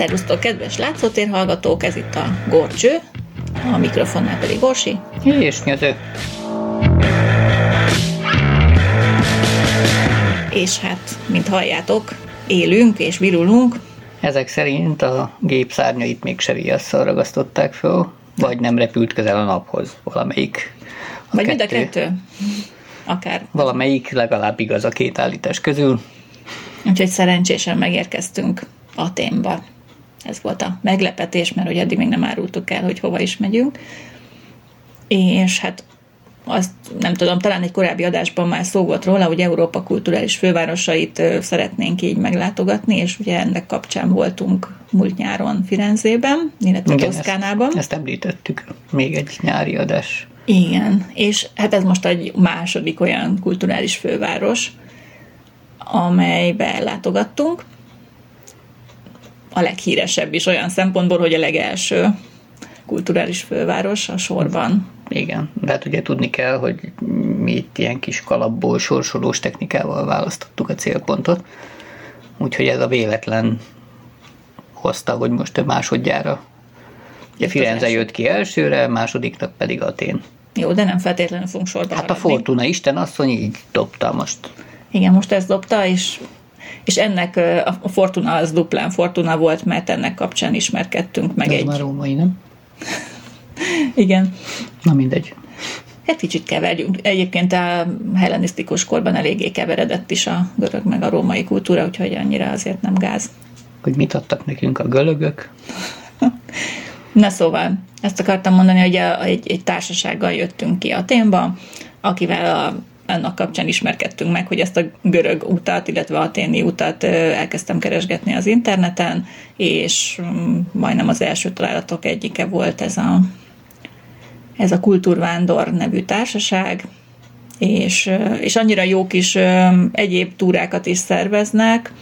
Szervusztok, kedves látszótér hallgatók, ez itt a Gorcső, a mikrofonnál pedig Gorsi. És nyöző. És hát, mint halljátok, élünk és virulunk. Ezek szerint a gép szárnyait még se viasszal ragasztották föl, vagy nem repült közel a naphoz valamelyik. A vagy kettő. mind a kettő. Akár. Valamelyik legalább igaz a két állítás közül. Úgyhogy szerencsésen megérkeztünk Aténba. Ez volt a meglepetés, mert hogy eddig még nem árultuk el, hogy hova is megyünk. És hát azt nem tudom, talán egy korábbi adásban már szó volt róla, hogy Európa kulturális fővárosait szeretnénk így meglátogatni, és ugye ennek kapcsán voltunk múlt nyáron Firenzében, illetve Igen, Toszkánában. Ezt, ezt említettük, még egy nyári adás. Igen, és hát ez most egy második olyan kulturális főváros, amelybe ellátogattunk. A leghíresebb is olyan szempontból, hogy a legelső kulturális főváros a sorban. Igen, de hát ugye tudni kell, hogy mi itt ilyen kis kalapból, sorsolós technikával választottuk a célpontot, úgyhogy ez a véletlen hozta, hogy most a másodjára. Ugye Firenze jött ki elsőre, másodiknak pedig Atén. Jó, de nem feltétlenül fogunk sorba Hát haladni. a Fortuna Isten asszony így dobta most. Igen, most ezt dobta, és, és ennek a Fortuna az duplán Fortuna volt, mert ennek kapcsán ismerkedtünk meg de egy... már római, nem? Igen. Na mindegy. Hát kicsit keverjünk. Egyébként a hellenisztikus korban eléggé keveredett is a görög meg a római kultúra, úgyhogy annyira azért nem gáz. Hogy mit adtak nekünk a görögök? Na szóval, ezt akartam mondani, hogy egy, egy társasággal jöttünk ki a témba, akivel a annak kapcsán ismerkedtünk meg, hogy ezt a görög utat, illetve a téni utat elkezdtem keresgetni az interneten, és mm, majdnem az első találatok egyike volt ez a, ez a Kultúrvándor nevű társaság, és, és annyira jó kis egyéb túrákat is szerveznek,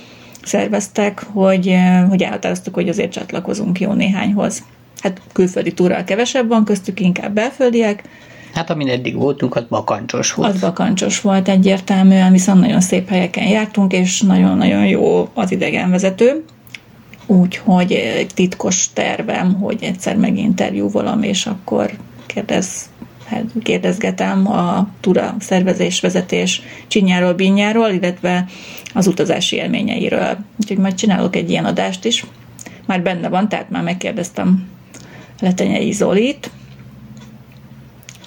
szerveztek, hogy, hogy elhatároztuk, hogy azért csatlakozunk jó néhányhoz. Hát külföldi túrral kevesebb van, köztük inkább belföldiek, Hát amin eddig voltunk, az bakancsos volt. Az bakancsos volt egyértelműen, viszont nagyon szép helyeken jártunk, és nagyon-nagyon jó az idegenvezető. Úgyhogy titkos tervem, hogy egyszer meginterjúvolom, és akkor kérdez, hát kérdezgetem a tura szervezés, vezetés csinyáról, binyáról, illetve az utazási élményeiről. Úgyhogy majd csinálok egy ilyen adást is. Már benne van, tehát már megkérdeztem Letenyei Zolit,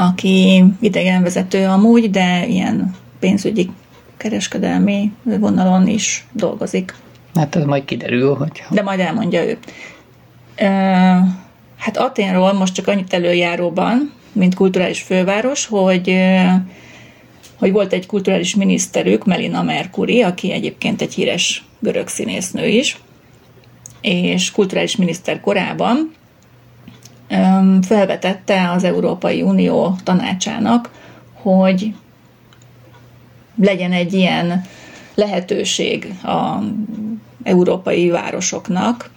aki idegenvezető amúgy, de ilyen pénzügyi kereskedelmi vonalon is dolgozik. Hát ez majd kiderül, hogy... De majd elmondja ő. Hát Aténról most csak annyit előjáróban, mint kulturális főváros, hogy hogy volt egy kulturális miniszterük, Melina Mercury, aki egyébként egy híres görög színésznő is, és kulturális miniszter korában felvetette az Európai Unió tanácsának, hogy legyen egy ilyen lehetőség a európai városoknak,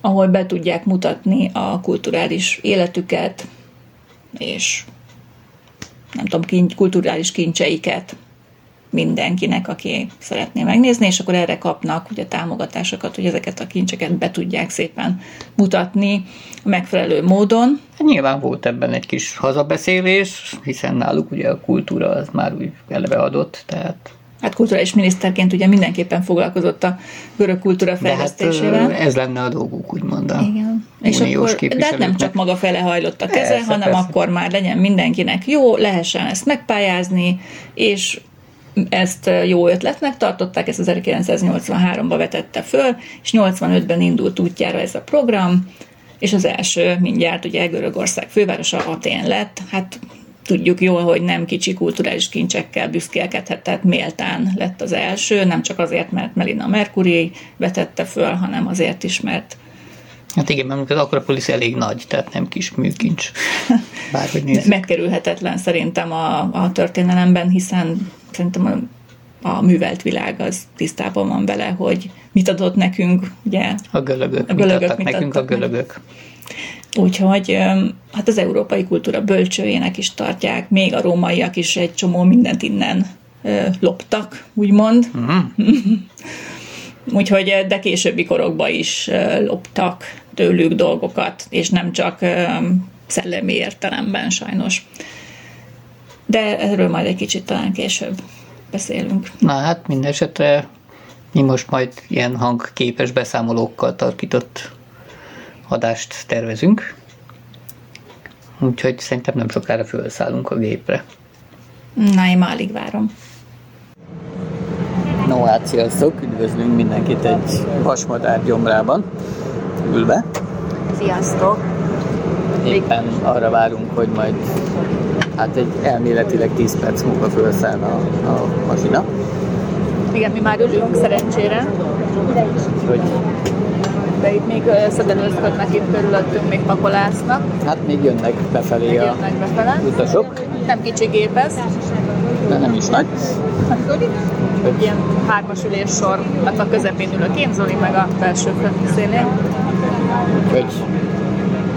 ahol be tudják mutatni a kulturális életüket, és nem tudom, kulturális kincseiket mindenkinek, aki szeretné megnézni, és akkor erre kapnak ugye támogatásokat, hogy ezeket a kincseket be tudják szépen mutatni megfelelő módon. Hát nyilván volt ebben egy kis hazabeszélés, hiszen náluk ugye a kultúra az már úgy eleve adott, tehát Hát kulturális miniszterként ugye mindenképpen foglalkozott a görög kultúra fejlesztésével. De hát ez lenne a dolguk, úgymond a Igen. És akkor, de hát nem csak maga fele hajlott a keze, persze, hanem persze. akkor már legyen mindenkinek jó, lehessen ezt megpályázni, és ezt jó ötletnek tartották, ezt 1983-ban vetette föl, és 85-ben indult útjára ez a program, és az első mindjárt ugye Görögország fővárosa Atén lett, hát tudjuk jól, hogy nem kicsi kulturális kincsekkel büszkélkedhet, tehát méltán lett az első, nem csak azért, mert Melina Mercury vetette föl, hanem azért is, mert Hát igen, mert az Akropolis elég nagy, tehát nem kis műkincs. Bárhogy nézzük. Megkerülhetetlen szerintem a, a történelemben, hiszen szerintem a, a művelt világ az tisztában van vele, hogy mit adott nekünk, ugye? A gölögök. A gölögök mit, mit nekünk a gölögök. Úgyhogy hát az európai kultúra bölcsőjének is tartják, még a rómaiak is egy csomó mindent innen loptak, úgymond. Mm. Úgyhogy, de későbbi korokban is loptak tőlük dolgokat, és nem csak szellemi értelemben sajnos. De erről majd egy kicsit talán később beszélünk. Na hát minden esetre mi most majd ilyen hangképes beszámolókkal tarkított adást tervezünk. Úgyhogy szerintem nem sokára felszállunk a gépre. Na, én már alig várom. No hát, sziasztok! Üdvözlünk mindenkit egy vasmadár gyomrában ülve. Sziasztok! Éppen arra várunk, hogy majd hát egy elméletileg 10 perc múlva felszáll a, a masina. Igen, mi már ülünk szerencsére. Hogy de itt még szedenőzködnek itt körülöttünk, még pakolásznak. Hát még jönnek befelé még a jönnek befele. utasok. Nem kicsi gép ez. De nem is nagy. Egy ilyen hármas ülés sor, hát a közepén ülök én, Zoli meg a belső szélén. Úgyhogy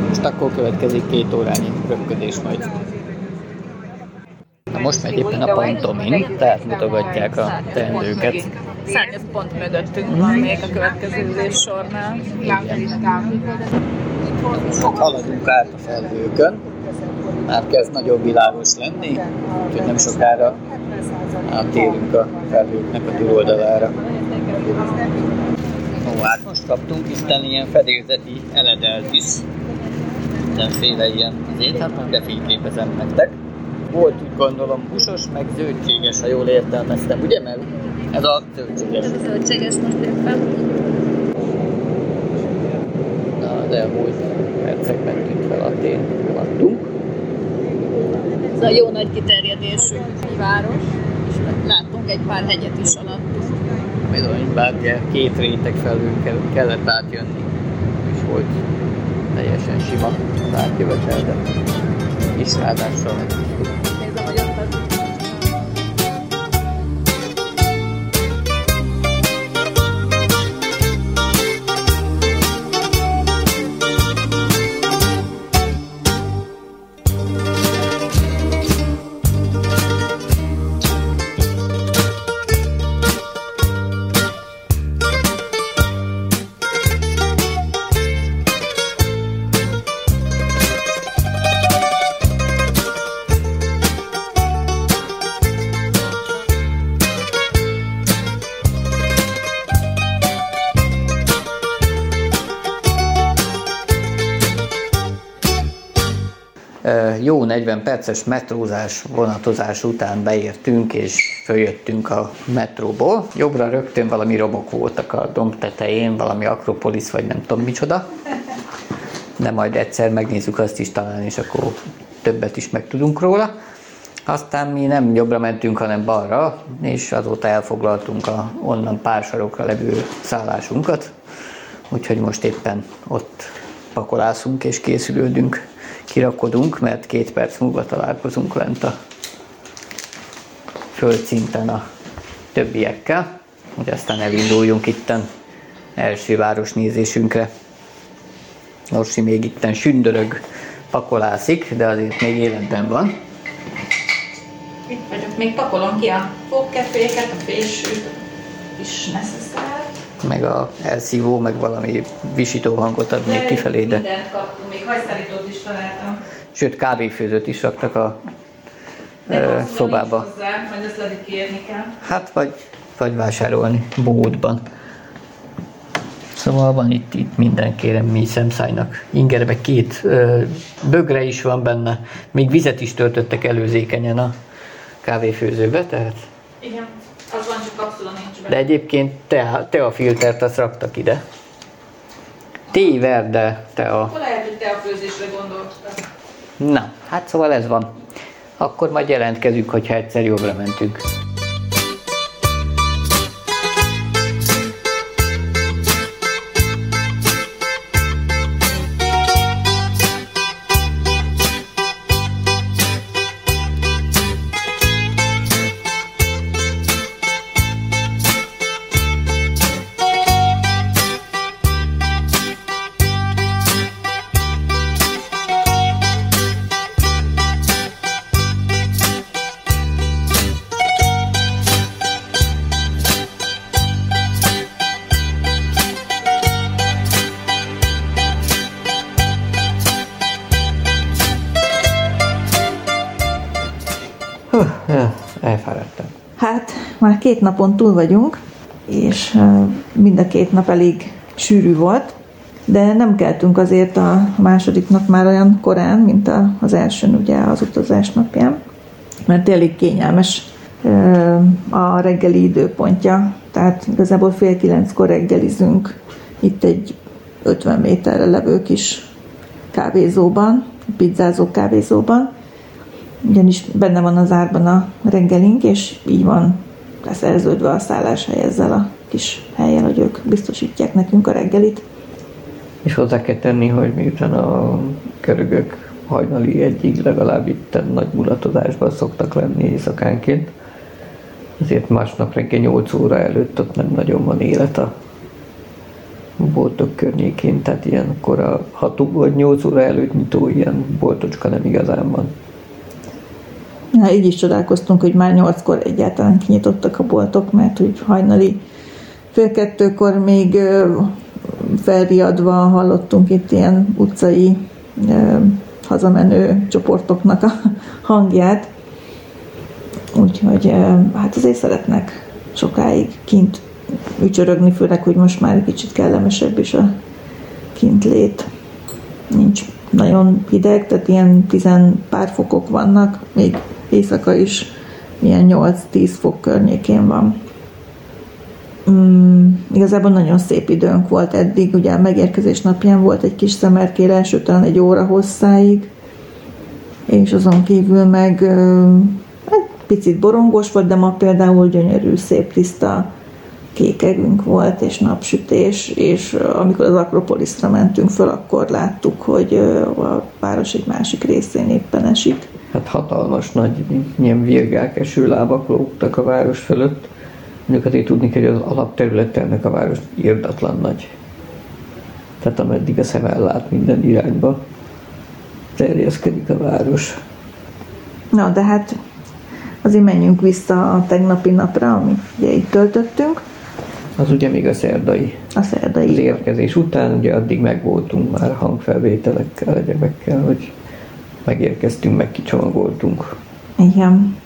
most akkor következik két órányi röpködés majd. Most megy éppen a pantomin, tehát mutogatják a teendőket. Szárnyaz pont mögöttünk van még a következő ülés sornál. Haladunk át a felhőkön, már kezd nagyon világos lenni, úgyhogy nem sokára áttérünk a felhőknek a túloldalára. Ó, hát most kaptunk Isten ilyen fedélzeti eledelt is, mindenféle ilyen azért, hát majd befényképezem nektek. Volt úgy gondolom húsos, meg zöldséges, ha jól értelmeztem, ugye? Mert ez a zöldséges. Ez a zöldséges most éppen. Na, de elmúlt percekben tűnt fel a tény, adtunk. Ez a jó nagy kiterjedésű város, és láttunk egy pár hegyet is alattunk. Bizony, bár két réteg felül kellett átjönni, és volt teljesen sima de is ráadással 40 perces metrózás, vonatozás után beértünk, és följöttünk a metróból. Jobbra rögtön valami romok voltak a domb tetején, valami Akropolis, vagy nem tudom micsoda. De majd egyszer megnézzük azt is talán, és akkor többet is megtudunk róla. Aztán mi nem jobbra mentünk, hanem balra, és azóta elfoglaltunk a onnan pár sarokra levő szállásunkat. Úgyhogy most éppen ott pakolászunk és készülődünk kirakodunk, mert két perc múlva találkozunk lent a földszinten a többiekkel, hogy aztán elinduljunk itten első városnézésünkre. Orsi még itten sündörög, pakolászik, de azért még életben van. Itt vagyok, még pakolom ki a fogkeféket, a fésűt, is necessár. Meg a elszívó, meg valami visító hangot ad még kifelé, de... Mindent kaptunk, még hajszárítót is találtam. Sőt, kávéfőzőt is raktak a de szobába. Hozzá, majd ezt lehet kérni kell. Hát, vagy, vagy vásárolni bódban. Szóval van itt, itt minden kérem mi szemszájnak. Ingerbe két ö, bögre is van benne, még vizet is töltöttek előzékenyen a kávéfőzőbe, tehát... Igen, az van, csak kapszula nincs. De egyébként te, te a filtert azt raktak ide. Téver, de te a... Lehet, hogy te a főzésre gondoltad. Na, hát szóval ez van. Akkor majd jelentkezünk, hogyha egyszer jobbra mentünk. Két napon túl vagyunk, és mind a két nap elég sűrű volt, de nem keltünk azért a második nap már olyan korán, mint az elsőn ugye az utazás napján, mert elég kényelmes a reggeli időpontja, tehát igazából fél kilenckor reggelizünk itt egy 50 méterre levő kis kávézóban, pizzázó kávézóban, ugyanis benne van az árban a reggelink, és így van leszerződve a szálláshely ezzel a kis helyen, hogy ők biztosítják nekünk a reggelit. És hozzá kell tenni, hogy miután a körögök hajnali egyig legalább itt nagy mulatozásban szoktak lenni éjszakánként, ezért másnap reggel 8 óra előtt ott nem nagyon van élet a boltok környékén, tehát ilyenkor a 6 vagy 8 óra előtt nyitó ilyen boltocska nem igazán van. Na, így is csodálkoztunk, hogy már nyolckor egyáltalán kinyitottak a boltok, mert hogy hajnali fél kettőkor még felriadva hallottunk itt ilyen utcai hazamenő csoportoknak a hangját. Úgyhogy hát azért szeretnek sokáig kint ücsörögni, főleg, hogy most már egy kicsit kellemesebb is a kint lét. Nincs nagyon hideg, tehát ilyen tizen pár fokok vannak, még éjszaka is ilyen 8-10 fok környékén van. Mm, igazából nagyon szép időnk volt eddig, ugye a megérkezés napján volt egy kis szemerkére, talán egy óra hosszáig, és azon kívül meg egy picit borongos volt, de ma például gyönyörű, szép, tiszta kékegünk volt, és napsütés, és amikor az Akropoliszra mentünk föl, akkor láttuk, hogy a város egy másik részén éppen esik. Hát hatalmas nagy, ilyen virgák, esőlábak lógtak a város fölött. Mondjuk azért tudni kell, hogy az alapterülete ennek a város írdatlan nagy. Tehát ameddig a szem ellát minden irányba, terjeszkedik a város. Na, de hát azért menjünk vissza a tegnapi napra, amit ugye itt töltöttünk. Az ugye még a szerdai. A szerdai. Az érkezés után, ugye addig megvoltunk már hangfelvételekkel, egyebekkel, hogy megérkeztünk, meg kicsomagoltunk. Igen.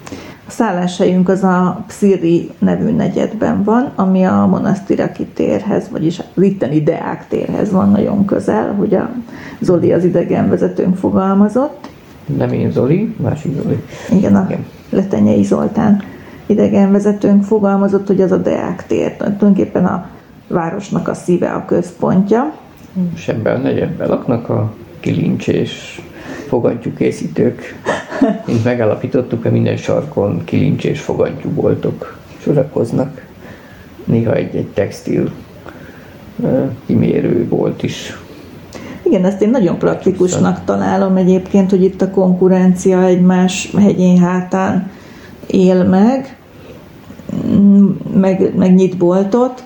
A szálláshelyünk az a Psziri nevű negyedben van, ami a Monasztiraki térhez, vagyis az itteni Deák térhez van nagyon közel, hogy a Zoli az idegenvezetőnk fogalmazott. Nem én Zoli, másik Zoli. Igen, a Igen. Letenyei Zoltán idegenvezetőnk fogalmazott, hogy az a Deák tér, tulajdonképpen a városnak a szíve, a központja. És ebben a negyedben laknak a kilincs és fogantyúkészítők. Mint megállapítottuk, hogy minden sarkon kilincs és fogantyúboltok sorakoznak. Néha egy-egy textil kimérő volt is. Igen, ezt én nagyon praktikusnak találom egyébként, hogy itt a konkurencia egymás hegyén hátán él meg, meg, meg nyit boltot,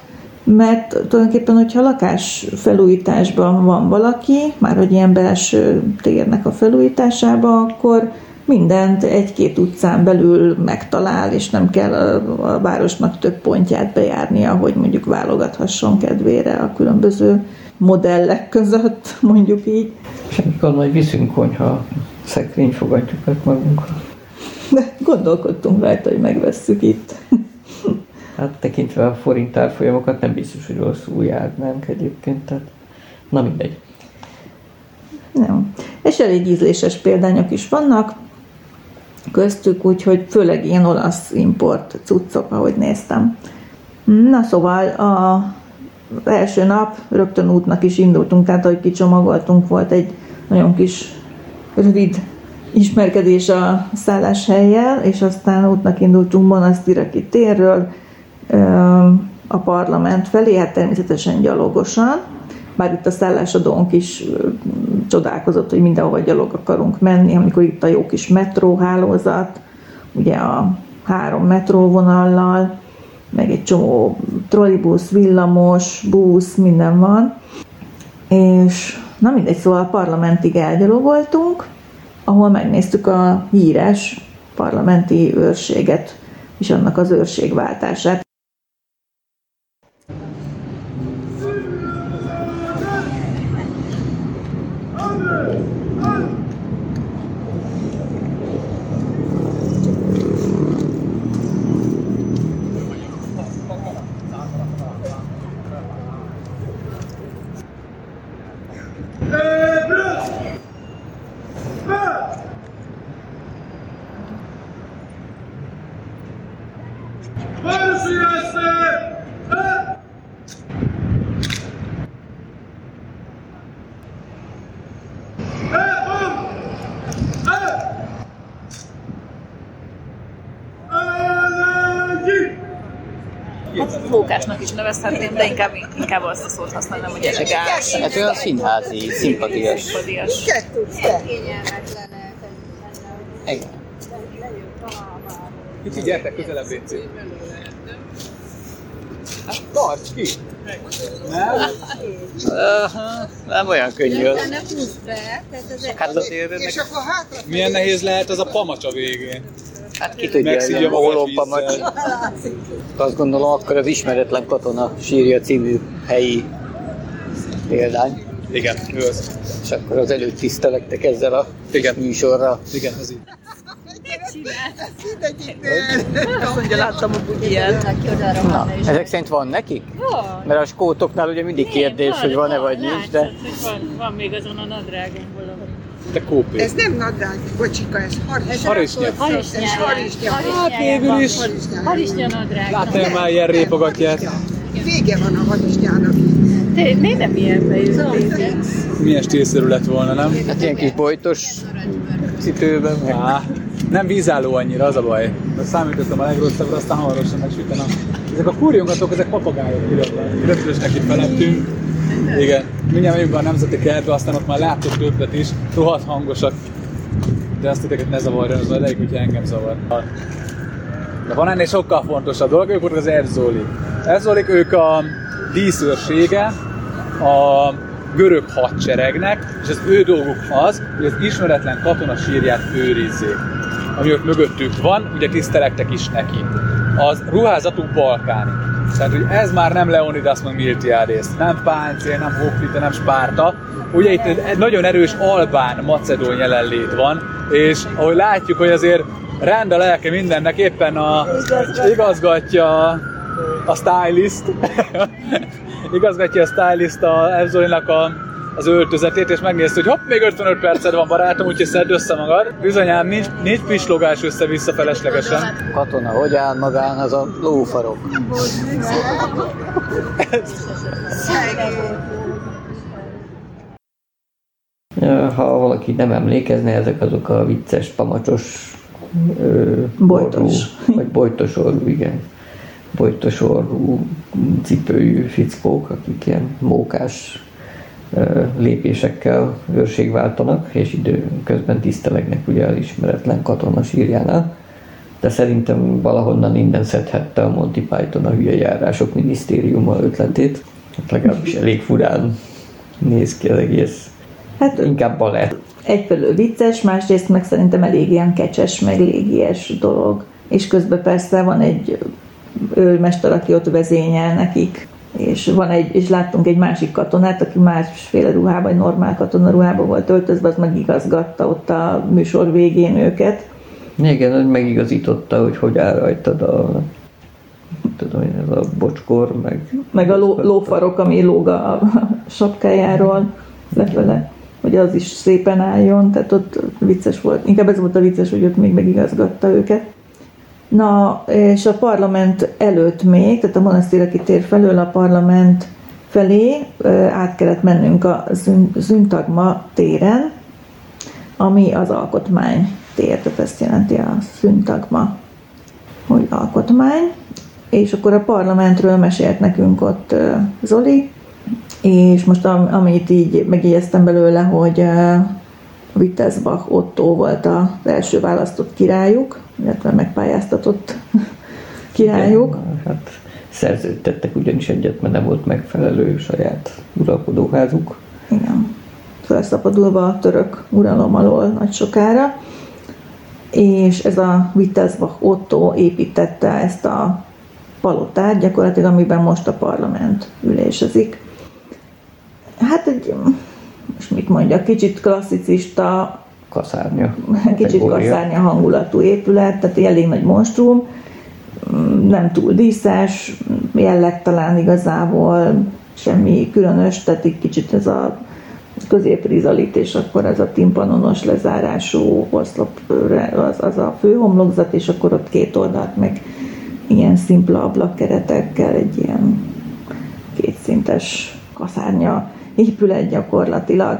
mert tulajdonképpen, hogyha lakás felújításban van valaki, már hogy ilyen belső térnek a felújításába, akkor mindent egy-két utcán belül megtalál, és nem kell a, a városnak több pontját bejárnia, hogy mondjuk válogathasson kedvére a különböző modellek között, mondjuk így. És amikor majd viszünk konyha szekrényfogatjukat magunkra. De gondolkodtunk rajta, hogy megvesszük itt. Hát tekintve a forint árfolyamokat nem biztos, hogy rosszul járnánk egyébként, tehát na mindegy. Jó. És elég ízléses példányok is vannak köztük, úgyhogy főleg ilyen olasz import cuccok, ahogy néztem. Na szóval a első nap rögtön útnak is indultunk, tehát ahogy kicsomagoltunk, volt egy nagyon kis rövid ismerkedés a szálláshelyjel, és aztán útnak indultunk Monasztiraki térről, a parlament felé, hát természetesen gyalogosan, bár itt a szállásadónk is csodálkozott, hogy mindenhol gyalog akarunk menni, amikor itt a jó kis metróhálózat, ugye a három metróvonallal, meg egy csomó trollibusz, villamos, busz, minden van. És na mindegy, szóval a parlamentig elgyalogoltunk, ahol megnéztük a híres parlamenti őrséget és annak az őrségváltását. Nevezhetném, de inkább, inkább azt a szót használnám, hogy elegáns. Ez olyan színházi, szimpatiás. Szimpatiás. Igen. Kicsi gyertek közelebb, Béci. Hát, tarts ki! Nem? Uh, nem olyan könnyű az. Hát azért ennek, Milyen nehéz lehet az a pamacs a végén? Hát ki tudja, Megszívja a vízzel. Azt gondolom, akkor az ismeretlen katona sírja című helyi példány. Igen, ő az. És akkor az előtt tisztelektek ezzel a Igen. műsorral. Igen, ez így. Azt mondja, láttam a bugyját. Na, ezek szerint van nekik? Mert a skótoknál ugye mindig kérdés, hogy van-e vagy nincs, de hogy van, van még azon a nadrágon. Te kópé. Ez nem nadrág, bocsika, ez harisnya. Harisnya. Harisnya. Ez harisnya. Hát végül is. Harisnya nadrág. Láttam már ilyen répogatját. Vége van a harisnyának. Te miért nem ilyen fejű? Milyen stílszerű lett volna, nem? hát ilyen kis bojtos cipőben, Á, nem vízálló annyira, az a baj. De számítottam a legrosszabbra, aztán hamarosan megsüttem a... Ezek a kurjongatók, ezek papagájok. Röpülösnek itt felettünk. Igen. Mindjárt megyünk be a Nemzeti Kertbe, aztán ott már láttok többet is. Rohadt hangosak. De azt titeket ne zavarjon, az elég, hogyha engem zavar. De van ennél sokkal fontosabb dolog, ők voltak az Erzólik. Erzólik, ők a díszőrsége a görög hadseregnek, és az ő dolguk az, hogy az ismeretlen katona sírját őrizzék. Ami ott mögöttük van, ugye tisztelektek is neki. Az ruházatuk balkáni. Tehát, hogy ez már nem Leonidas meg Miltiades, nem Páncél, nem Hoplite, nem Spárta. Ugye itt egy nagyon erős albán, macedón jelenlét van, és ahogy látjuk, hogy azért rend a lelke mindennek, éppen a igazgatja a stylist, igazgatja a stylist a Evzolinak a, az öltözetét, és megnézte, hogy hopp, még 55 perced van barátom, úgyhogy szedd össze magad. Bizonyám, nincs, nincs pislogás össze-vissza feleslegesen. katona, hogy áll magán az a lófarok. Ha valaki nem emlékezne, ezek azok a vicces, pamacsos ö, Bojtos. orrú, vagy bojtos orrú, igen. Bojtos orrú cipőjű fickók, akik ilyen mókás lépésekkel őrségváltanak, és időközben tisztelegnek ugye az ismeretlen katona sírjánál. De szerintem valahonnan innen szedhette a Monty Python a hülye járások minisztériuma ötletét. Hát legalábbis elég furán néz ki az egész. Hát Inkább balett. egyfelől vicces, másrészt meg szerintem elég ilyen kecses, meg légies dolog. És közben persze van egy őrmester, aki ott vezényel nekik. És, van egy, és láttunk egy másik katonát, aki másféle ruhában, egy normál katona ruhában volt öltözve, az meg igazgatta ott a műsor végén őket. Igen, megigazította, hogy hogy áll rajtad a tudom én, ez a bocskor, meg Meg a ló, lófarok, ami lóg a sapkájáról lefele, hogy az is szépen álljon, tehát ott vicces volt. Inkább ez volt a vicces, hogy ott még megigazgatta őket. Na, és a parlament előtt még, tehát a monasztéreki tér felől a parlament felé át kellett mennünk a Zün- Züntagma téren, ami az alkotmány tér, tehát ezt jelenti a Züntagma, hogy alkotmány. És akkor a parlamentről mesélt nekünk ott Zoli, és most am- amit így megjegyeztem belőle, hogy Wittelsbach Otto volt az első választott királyuk, illetve megpályáztatott királyuk. Igen, Hát szerződtettek ugyanis egyet, mert nem volt megfelelő saját uralkodóházuk. Igen. Felszabadulva a török uralom alól nagy sokára. És ez a Wittelsbach Otto építette ezt a palotát, gyakorlatilag amiben most a parlament ülésezik. Hát egy, most mit mondjak, kicsit klasszicista, Kaszárnya. kicsit kategória. kaszárnya hangulatú épület, tehát elég nagy monstrum, Mm, nem túl díszes, jellegtelen igazából, semmi különös, tehát egy kicsit ez a középrizalit, és akkor ez a timpanonos lezárású oszlop, az, az a főhomlokzat, és akkor ott két oldalt meg ilyen szimpla ablakkeretekkel egy ilyen kétszintes kaszárnya épület gyakorlatilag.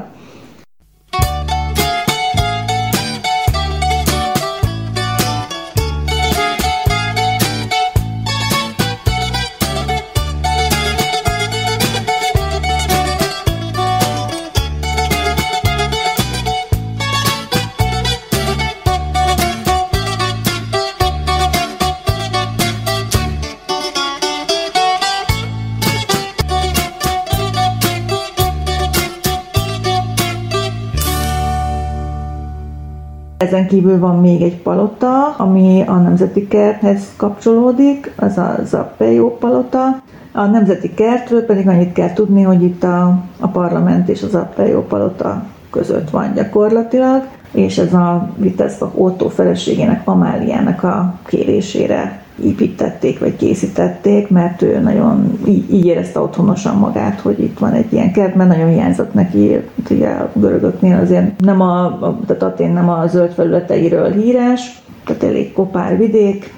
Kívül van még egy palota, ami a Nemzeti Kerthez kapcsolódik, az a Zappejó palota. A Nemzeti Kertről pedig annyit kell tudni, hogy itt a, a parlament és az Zappejó palota között van gyakorlatilag, és ez a Wittelsbach Otto feleségének, Amáliának a kérésére építették, vagy készítették, mert ő nagyon így, így érezte otthonosan magát, hogy itt van egy ilyen kert, mert nagyon hiányzott neki, ugye a görögöknél azért nem a, tehát Atén nem a zöld felületeiről híres, tehát elég kopár vidék,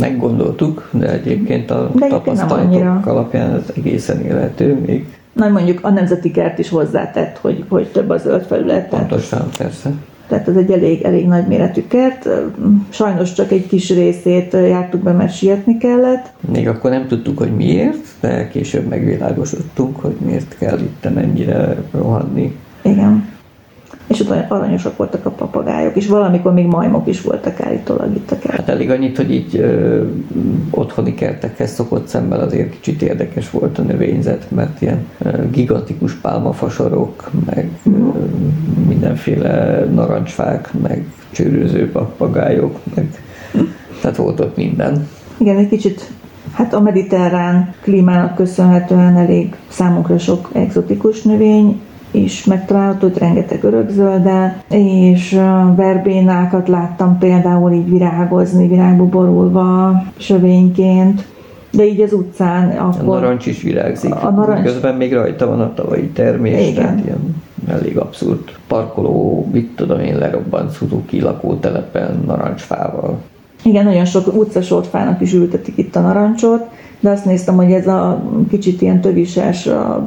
Meggondoltuk, de egyébként a De tapasztalatok alapján ez egészen élhető, még Na, mondjuk a Nemzeti Kert is hozzátett, hogy, hogy több a zöld felület, pontosan persze. Tehát ez egy elég, elég nagy méretű kert. Sajnos csak egy kis részét jártuk be, mert sietni kellett. Még akkor nem tudtuk, hogy miért, de később megvilágosodtunk, hogy miért kell itt ennyire rohanni. Igen. És ott aranyosak voltak a papagájok, és valamikor még majmok is voltak állítólag itt a kert. Hát elég annyit, hogy így ö, otthoni kertekhez szokott szemmel azért kicsit érdekes volt a növényzet, mert ilyen ö, gigantikus pálmafasorok, meg ö, mindenféle narancsfák, meg csőröző papagájok, meg tehát volt ott minden. Igen, egy kicsit, hát a mediterrán klímának köszönhetően elég számunkra sok egzotikus növény is megtalálható, ott rengeteg örökzölde, és verbénákat láttam például így virágozni, virágba borulva sövényként, de így az utcán A akkor... narancs is virágzik, A narancs- közben még rajta van a tavalyi termés, Igen. tehát ilyen elég abszurd parkoló, mit tudom én, lerobbant Suzuki lakótelepen narancsfával. Igen, nagyon sok utcasortfának is ültetik itt a narancsot, de azt néztem, hogy ez a kicsit ilyen tövises a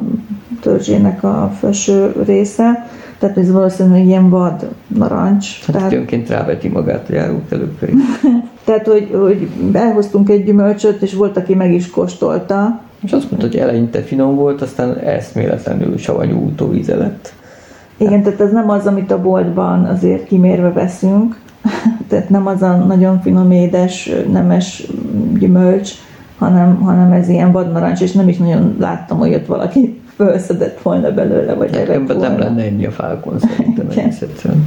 törzsének a felső része, tehát ez valószínűleg ilyen vad narancs. Hát Tehát, időnként ráveti magát a járókelőkre. tehát hogy, hogy elhoztunk egy gyümölcsöt, és volt, aki meg is kóstolta. És azt mondta, hogy eleinte finom volt, aztán eszméletlenül savanyú utóvíze lett. Igen, tehát ez nem az, amit a boltban azért kimérve veszünk, tehát nem az a nagyon finom, édes, nemes gyümölcs, hanem, hanem ez ilyen vadnarancs, és nem is nagyon láttam, hogy ott valaki felszedett volna belőle, vagy evett Ebben nem lenne ennyi a fálkon szerintem egész egyszerűen.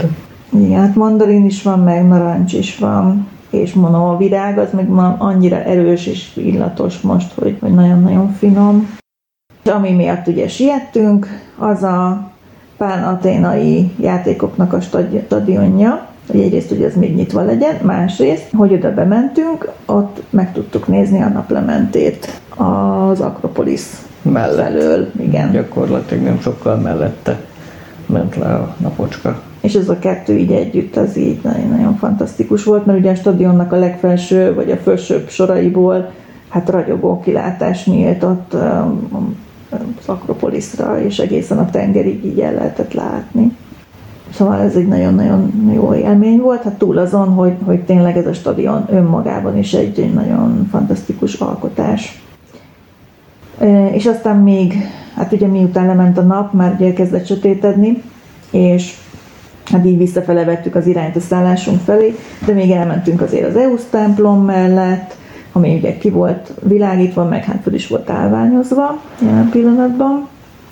Igen, hát mandarin is van, meg narancs is van, és mondom, a virág az meg ma annyira erős és illatos most, hogy, hogy nagyon-nagyon finom. És ami miatt ugye siettünk, az a pán-aténai játékoknak a stadi- stadionja, hogy egyrészt, hogy ez még nyitva legyen, másrészt, hogy oda bementünk, ott meg tudtuk nézni a naplementét az Akropolis Mellett. felől, igen. Gyakorlatilag nem sokkal mellette ment le a napocska. És ez a kettő így együtt az így nagyon-nagyon fantasztikus volt, mert ugye a stadionnak a legfelső, vagy a felsőbb soraiból hát ragyogó kilátás nyílt ott um, az Akropoliszra, és egészen a tengerig így el lehetett látni. Szóval ez egy nagyon-nagyon jó élmény volt, hát túl azon, hogy, hogy tényleg ez a stadion önmagában is egy, egy nagyon fantasztikus alkotás. És aztán még, hát ugye miután lement a nap, már ugye kezdett sötétedni, és hát így visszafele vettük az irányt a szállásunk felé, de még elmentünk azért az Eusz templom mellett, ami ugye ki volt világítva, meg hát föl is volt állványozva jelen pillanatban.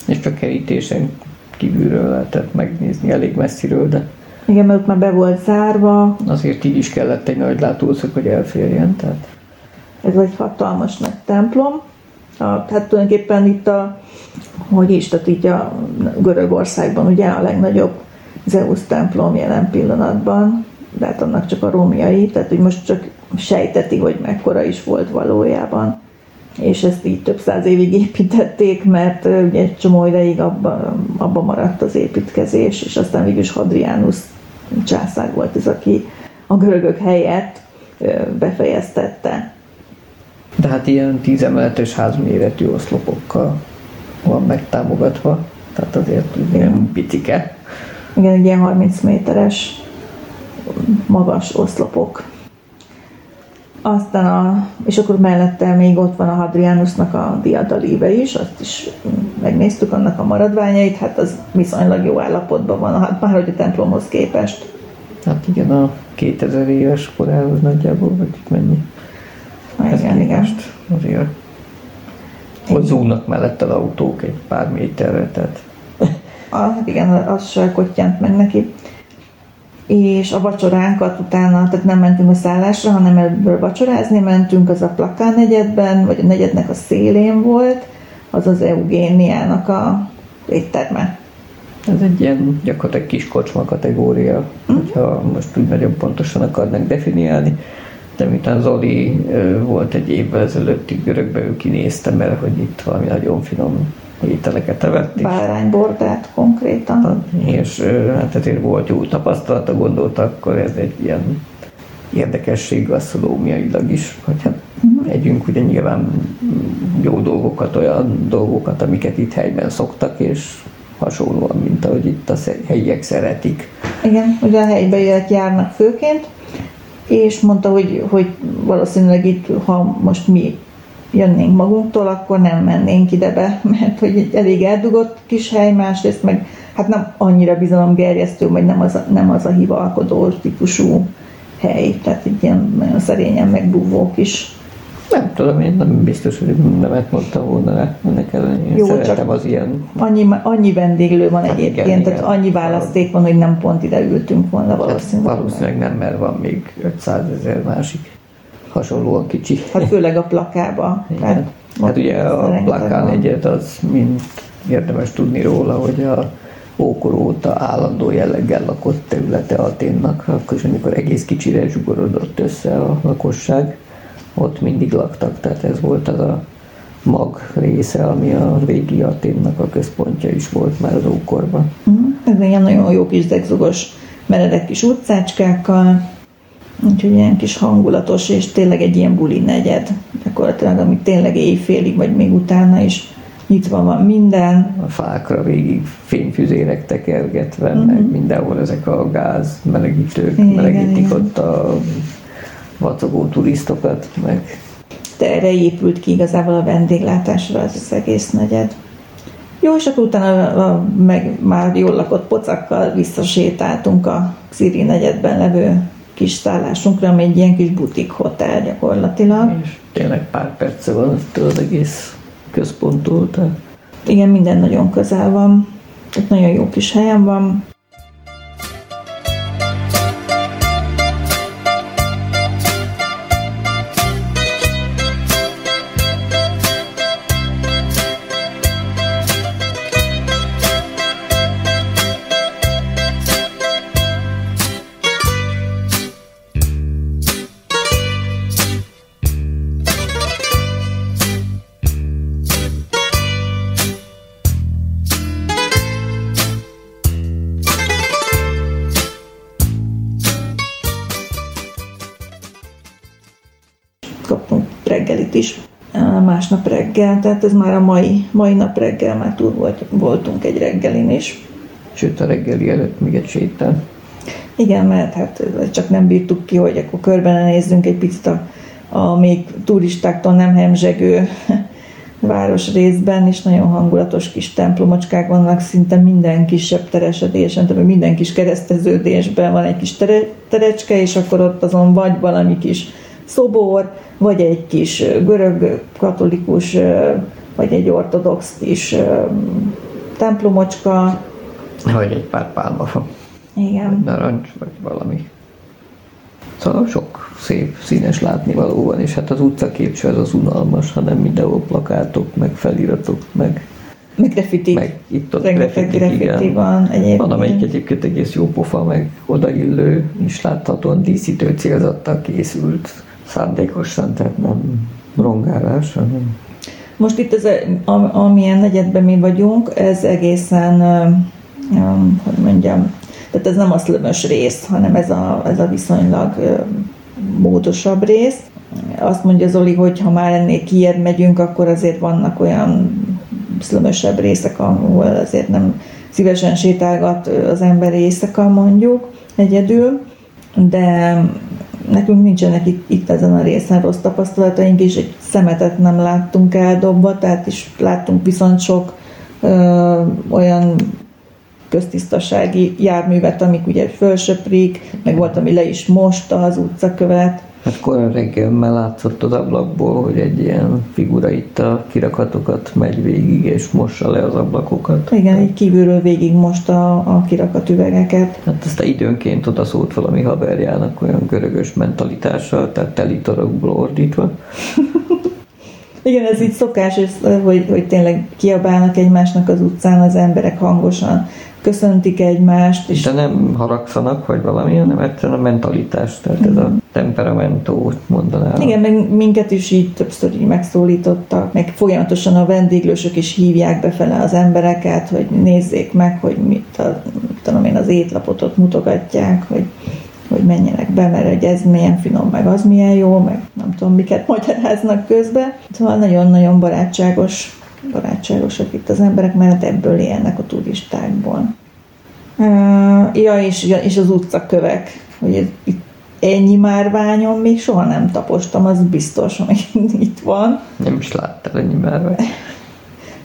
És csak kerítésen kívülről lehetett megnézni elég messziről, de Igen, mert ott már be volt zárva, azért így is kellett egy nagy látószög, hogy elférjen. Tehát ez egy hatalmas nagy templom. A, hát tulajdonképpen itt a, hogy is, tehát így a Görögországban ugye a legnagyobb Zeus templom jelen pillanatban, de hát annak csak a rómiai, tehát hogy most csak sejteti, hogy mekkora is volt valójában. És ezt így több száz évig építették, mert ugye egy csomó ideig abba, abba maradt az építkezés, és aztán végül is Hadrianus császár volt ez, aki a görögök helyett befejeztette. De hát ilyen tízemeletes házméretű oszlopokkal van megtámogatva, tehát azért ilyen picike. Igen, egy ilyen 30 méteres magas oszlopok. Aztán a, és akkor mellette még ott van a Hadrianusnak a diadalíve is, azt is megnéztük annak a maradványait, hát az viszonylag jó állapotban van, hát már hogy a templomhoz képest. Hát igen, a 2000 éves korához nagyjából, vagy mennyi. Képest azért ott zúgnak mellette az autók egy pár méterre, tehát Ah, hát igen, az se kottyánt meg neki. és a vacsoránkat utána, tehát nem mentünk a szállásra, hanem ebből vacsorázni mentünk, az a Plakán negyedben, vagy a negyednek a szélén volt, az az Eugéniának a étterme. Ez egy ilyen gyakorlatilag kis kocsma kategória, Mhm. hogyha most úgy nagyon pontosan akarnak definiálni. De miután Zoli volt egy évvel ezelőtti görögbe, ő kinézte, mert hogy itt valami nagyon finom ételeket evett. és- Báránybordát konkrétan. és ö, hát ezért volt jó tapasztalata, gondolta, akkor ez egy ilyen érdekesség gasztronómiailag is, hogy hát együnk ugye nyilván jó dolgokat, olyan dolgokat, amiket itt helyben szoktak, és hasonlóan, mint ahogy itt a helyiek szeretik. Igen, ugye a helybeiek járnak főként, és mondta, hogy, hogy valószínűleg itt, ha most mi jönnénk magunktól, akkor nem mennénk ide be, mert hogy egy elég eldugott kis hely, másrészt meg hát nem annyira bizalomgerjesztő, vagy nem az a, nem az a hivalkodó típusú hely, tehát egy ilyen nagyon szerényen megbúvó kis Nem tudom, én nem biztos, hogy nemet mondtam volna rá, ennek ellenére Jó, szeretem csak- az ilyen Annyi, annyi vendéglő van egyébként, Hát igen, tehát igen. annyi választék van, hogy nem pont ide ültünk volna valószínűleg. valószínűleg nem, mert van még 500 ezer másik hasonlóan kicsi. Hát főleg a plakába. Igen. Hát ugye a Plakán van. egyet az mind érdemes tudni róla, hogy a ókor óta állandó jelleggel lakott területe Aténnak, akkor is, amikor egész kicsire zsugorodott össze a lakosság, ott mindig laktak, tehát ez volt az a mag része, ami a régi Aténnak a központja is volt már az ókorban. Mhm. Ez ilyen nagyon jó kis zegzugos, meredek kis utcácskákkal, úgyhogy ilyen kis hangulatos, és tényleg egy ilyen buli negyed, gyakorlatilag, ami tényleg éjfélig, vagy még utána is nyitva van minden. a fákra végig fényfüzérek tekergetve, mm-hmm. meg mindenhol ezek a gáz melegítők Igen, melegítik igen. ott a vacogó turisztokat, meg De erre épült ki igazából a vendéglátásra az, az egész negyed. Jó, és akkor utána a, meg már jól lakott pocakkal visszasétáltunk a Xiri negyedben levő kis szállásunkra, ami egy ilyen kis butik hotel gyakorlatilag. és tényleg pár perce van ettől az egész központtól, tehát Igen, minden nagyon közel van. Tehát nagyon jó kis helyen van. Reggel, tehát ez már a mai, mai nap reggel már túl volt, voltunk egy reggelin is. sőt a reggeli előtt még egy sétál. Igen, mert hát csak nem bírtuk ki, hogy akkor körben nézzünk egy picit a, a még turistáktól nem hemzsegő városrészben, és nagyon hangulatos kis templomocskák vannak szinte minden kisebb teresedésen, tehát minden kis kereszteződésben van egy kis tere, terecske, és akkor ott azon vagy valami kis szobor, vagy egy kis görög katolikus, vagy egy ortodox kis templomocska. Vagy egy pár pálmafa, Igen. narancs, vagy valami. Szóval sok szép, színes látnivaló van, és hát az utcakép se az az unalmas, hanem mindenhol plakátok, meg feliratok, meg, Meg graffiti. meg itt ott Rengeteg graffiti igen. van egyébként. Van, amelyik egyébként egész jó pofa, meg odaillő, és láthatóan díszítő célzattal készült szándékosan, tehát nem rongálás, hanem Most itt ez, a, amilyen negyedben mi vagyunk, ez egészen, ö, hogy mondjam, tehát ez nem a szlömös rész, hanem ez a, ez a viszonylag ö, módosabb rész. Azt mondja Zoli, hogy ha már ennél kijebb megyünk, akkor azért vannak olyan szlömösebb részek, ahol azért nem szívesen sétálgat az ember éjszaka mondjuk egyedül, de nekünk nincsenek itt, itt ezen a részen rossz tapasztalataink, és egy szemetet nem láttunk eldobva, tehát is láttunk viszont sok ö, olyan köztisztasági járművet, amik ugye fölsöprik, meg volt, ami le is mosta az utcakövet, Hát korai reggelemmel látszott az ablakból, hogy egy ilyen figura itt a kirakatokat megy végig, és mossa le az ablakokat. Igen, így kívülről végig most a, a kirakat üvegeket. Hát aztán időnként oda szólt valami haverjának olyan görögös mentalitással, tehát telitorokból ordítva. Igen, ez így szokás, hogy, hogy tényleg kiabálnak egymásnak az utcán az emberek hangosan, köszöntik egymást, és De nem haragszanak, vagy valami, hanem egyszerűen a mentalitás, tehát ez a temperamentó, mondanám. Igen, meg minket is így többször így megszólítottak, meg folyamatosan a vendéglősök is hívják befele az embereket, hogy nézzék meg, hogy mit, a, tudom én, az étlapot ott mutogatják, hogy, hogy menjenek be, mert hogy ez milyen finom, meg az milyen jó, meg nem tudom, miket magyaráznak közbe. Szóval nagyon-nagyon barátságos, barátságosak itt az emberek, mert ebből élnek a turistákból. Ja, és, és az utcakövek, hogy itt ennyi márványon még soha nem tapostam, az biztos, hogy itt van. Nem is láttál ennyi már, vagy?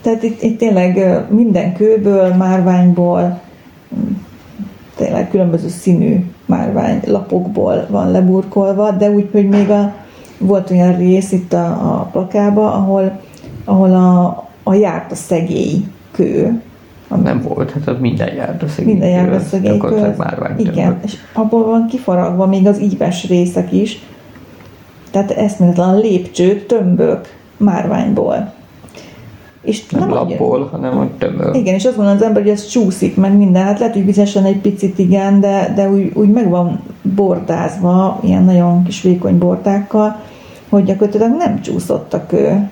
Tehát itt, itt tényleg minden kőből, márványból, tényleg különböző színű márvány lapokból van leburkolva, de úgy, hogy még a, volt olyan rész itt a, a plakába, ahol, ahol a, a járt a szegély kő, Nem volt, hát az minden járda szegély. minden járda az szegély kő. Az- Igen, és abból van kifaragva még az íves részek is, tehát eszméletlen lépcsők, tömbök márványból. És Nem annyira- lapból, hanem a tömör. igen, és azt gondolom az ember, hogy ez csúszik meg minden, hát lehet, hogy vizesen egy picit igen, de, de úgy, úgy meg van bordázva, ilyen nagyon kis vékony bordákkal, hogy gyakorlatilag nem csúszott a kő.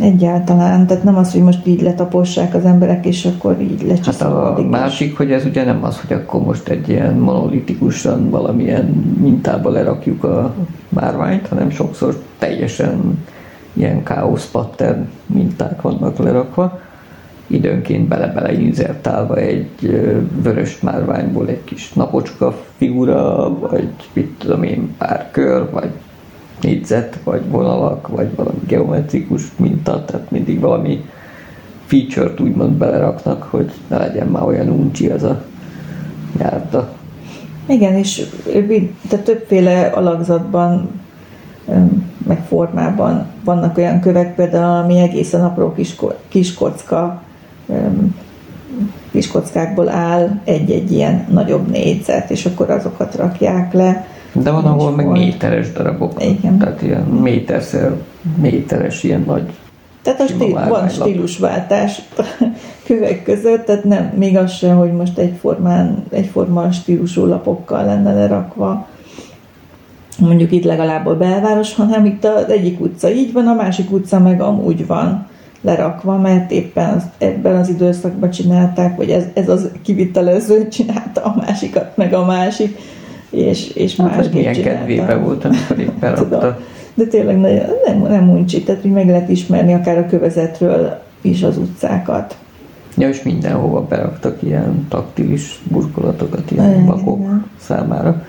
Egyáltalán, tehát nem az, hogy most így letapossák az emberek, és akkor így Hát lecsúszik. a másik, hogy ez ugye nem az, hogy akkor most egy ilyen monolitikusan valamilyen mintába lerakjuk a márványt, hanem sokszor teljesen ilyen káosz pattern minták vannak lerakva. Időnként bele-bele inzertálva egy vörös márványból egy kis napocska figura, vagy mit tudom én, pár kör, vagy négyzet, vagy vonalak, vagy valami geometrikus minta, tehát mindig valami feature-t úgymond beleraknak, hogy ne legyen már olyan uncsi az a járda. Igen, és tehát többféle alakzatban, meg formában vannak olyan kövek, például ami egészen apró kis, kis kocka, kis kockákból áll egy-egy ilyen nagyobb négyzet, és akkor azokat rakják le. De van, ahol meg volt. méteres darabok. Igen. Tehát ilyen méterszer méteres, ilyen nagy. Tehát a stíl, van stílusváltás kövek között, tehát nem, még az sem, hogy most egyformán, egyforma stílusú lapokkal lenne lerakva, mondjuk itt legalább a belváros, hanem itt az egyik utca így van, a másik utca meg amúgy van lerakva, mert éppen az, ebben az időszakban csinálták, vagy ez, ez az kivitelező csinálta a másikat, meg a másik, és, és Hát, másképp milyen csinálta. kedvébe volt, amikor éppen rakta. De tényleg nagyon, nem, nem uncsi, tehát hogy meg lehet ismerni akár a kövezetről is az utcákat. Ja, és mindenhova beraktak ilyen taktilis burkolatokat, ilyen igen. számára.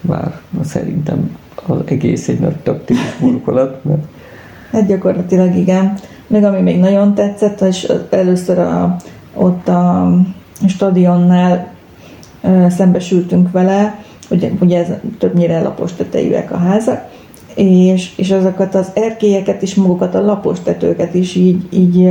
Bár szerintem az egész egy nagy taktilis burkolat, mert Hát gyakorlatilag igen. Meg ami még nagyon tetszett, és először a, ott a stadionnál ö, szembesültünk vele, ugye, ugye ez többnyire lapos tetejűek a házak, és, és azokat az erkélyeket és magukat a lapos tetőket is így, így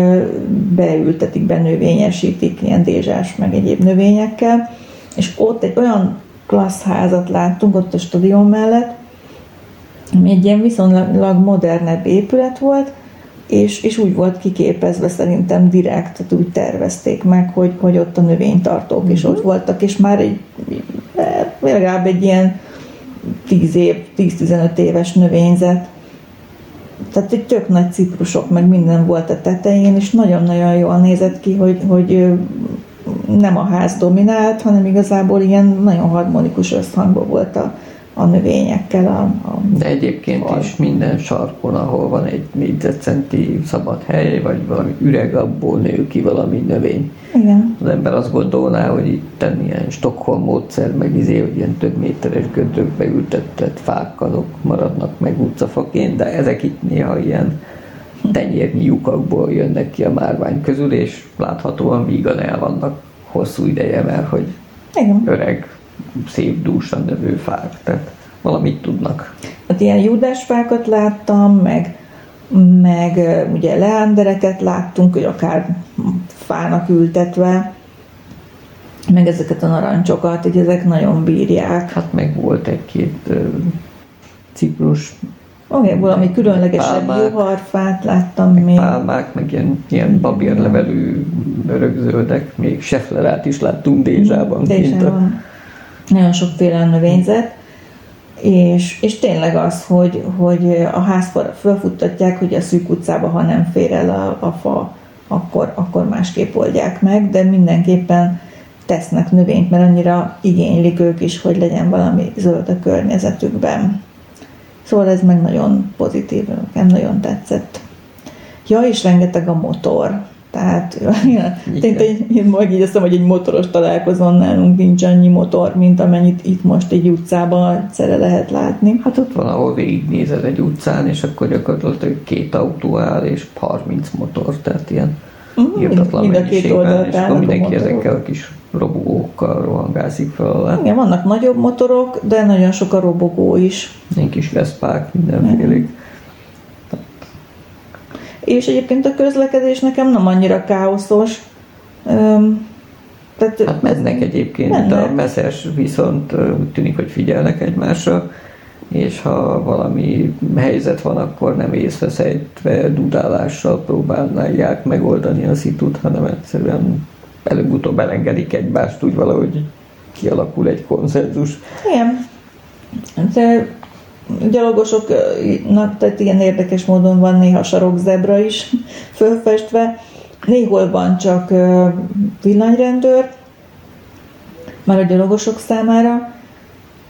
beültetik, benövényesítik, ilyen dézsás meg egyéb növényekkel, és ott egy olyan klassz házat láttunk ott a stadion mellett, ami egy ilyen viszonylag modernebb épület volt, és, és úgy volt kiképezve szerintem direkt, tehát úgy tervezték meg, hogy, hogy ott a növénytartók is ott voltak, és már egy eh, legalább egy ilyen 10 év, 10-15 éves növényzet. Tehát egy tök nagy ciprusok, meg minden volt a tetején, és nagyon-nagyon jól nézett ki, hogy, hogy nem a ház dominált, hanem igazából ilyen nagyon harmonikus összhangban volt a, a növényekkel. A, a, De egyébként Fal. is minden sarkon, ahol van egy négyzetcenti szabad hely, vagy valami üreg, abból nő ki valami növény. igen. Az ember azt gondolná, hogy itt ilyen Stockholm módszer, meg izé, hogy ilyen több méteres gödrökbe ültetett fák, azok maradnak meg utcafaként, de ezek itt néha ilyen tenyérnyi lyukakból jönnek ki a márvány közül, és láthatóan vígan el vannak hosszú ideje, mert hogy Igen. öreg, szép dúsan növő fák. Tehát valamit tudnak. Hát ilyen júdásfákat láttam, meg, meg ugye leándereket láttunk, hogy akár fának ültetve, meg ezeket a narancsokat, hogy ezek nagyon bírják. Hát meg volt egy-két ciprus Oké, okay, valami különlegesebb Pálmák. juharfát láttam még. pálmák, meg ilyen, ilyen babérlevelű örökzöldek, még seflerát is láttunk Dézsában. kint a- Dézsában. Nagyon sokféle növényzet. És, és tényleg az, hogy, hogy a házfalra felfuttatják, hogy a szűk utcába, ha nem fér el a, a fa, akkor, akkor másképp oldják meg, de mindenképpen tesznek növényt, mert annyira igénylik ők is, hogy legyen valami zöld a környezetükben. Szóval ez meg nagyon pozitív, nekem nagyon tetszett. Ja, és rengeteg a motor. Tehát tényleg én majd így azt hogy egy motoros találkozón nálunk nincs annyi motor, mint amennyit itt most egy utcában egyszerre lehet látni. Hát ott van, ahol végignézed egy utcán, és akkor gyakorlatilag két autó áll, és 30 motor, tehát ilyen Mhm, írtatlan mind a két oldalt és akkor mindenki motorok. ezekkel a kis robogókkal rohangászik fel alá. Igen, vannak nagyobb motorok, de nagyon sok a robogó is. Ilyen kis veszpák, mindenfélék. És egyébként a közlekedés nekem nem annyira káoszos. Öm, tehát Hát mennek egyébként, Mennek. a messzes viszont úgy tűnik, hogy figyelnek egymásra, és ha valami helyzet van, akkor nem észveszejtve dudálással próbálnálják megoldani a szitut, hanem egyszerűen előbb-utóbb elengedik egymást, úgy valahogy kialakul egy konszenzus. Igen. De gyalogosoknak, tehát ilyen érdekes módon van néha sarokzebra is fölfestve. Néhol van csak villanyrendőr, már a gyalogosok számára.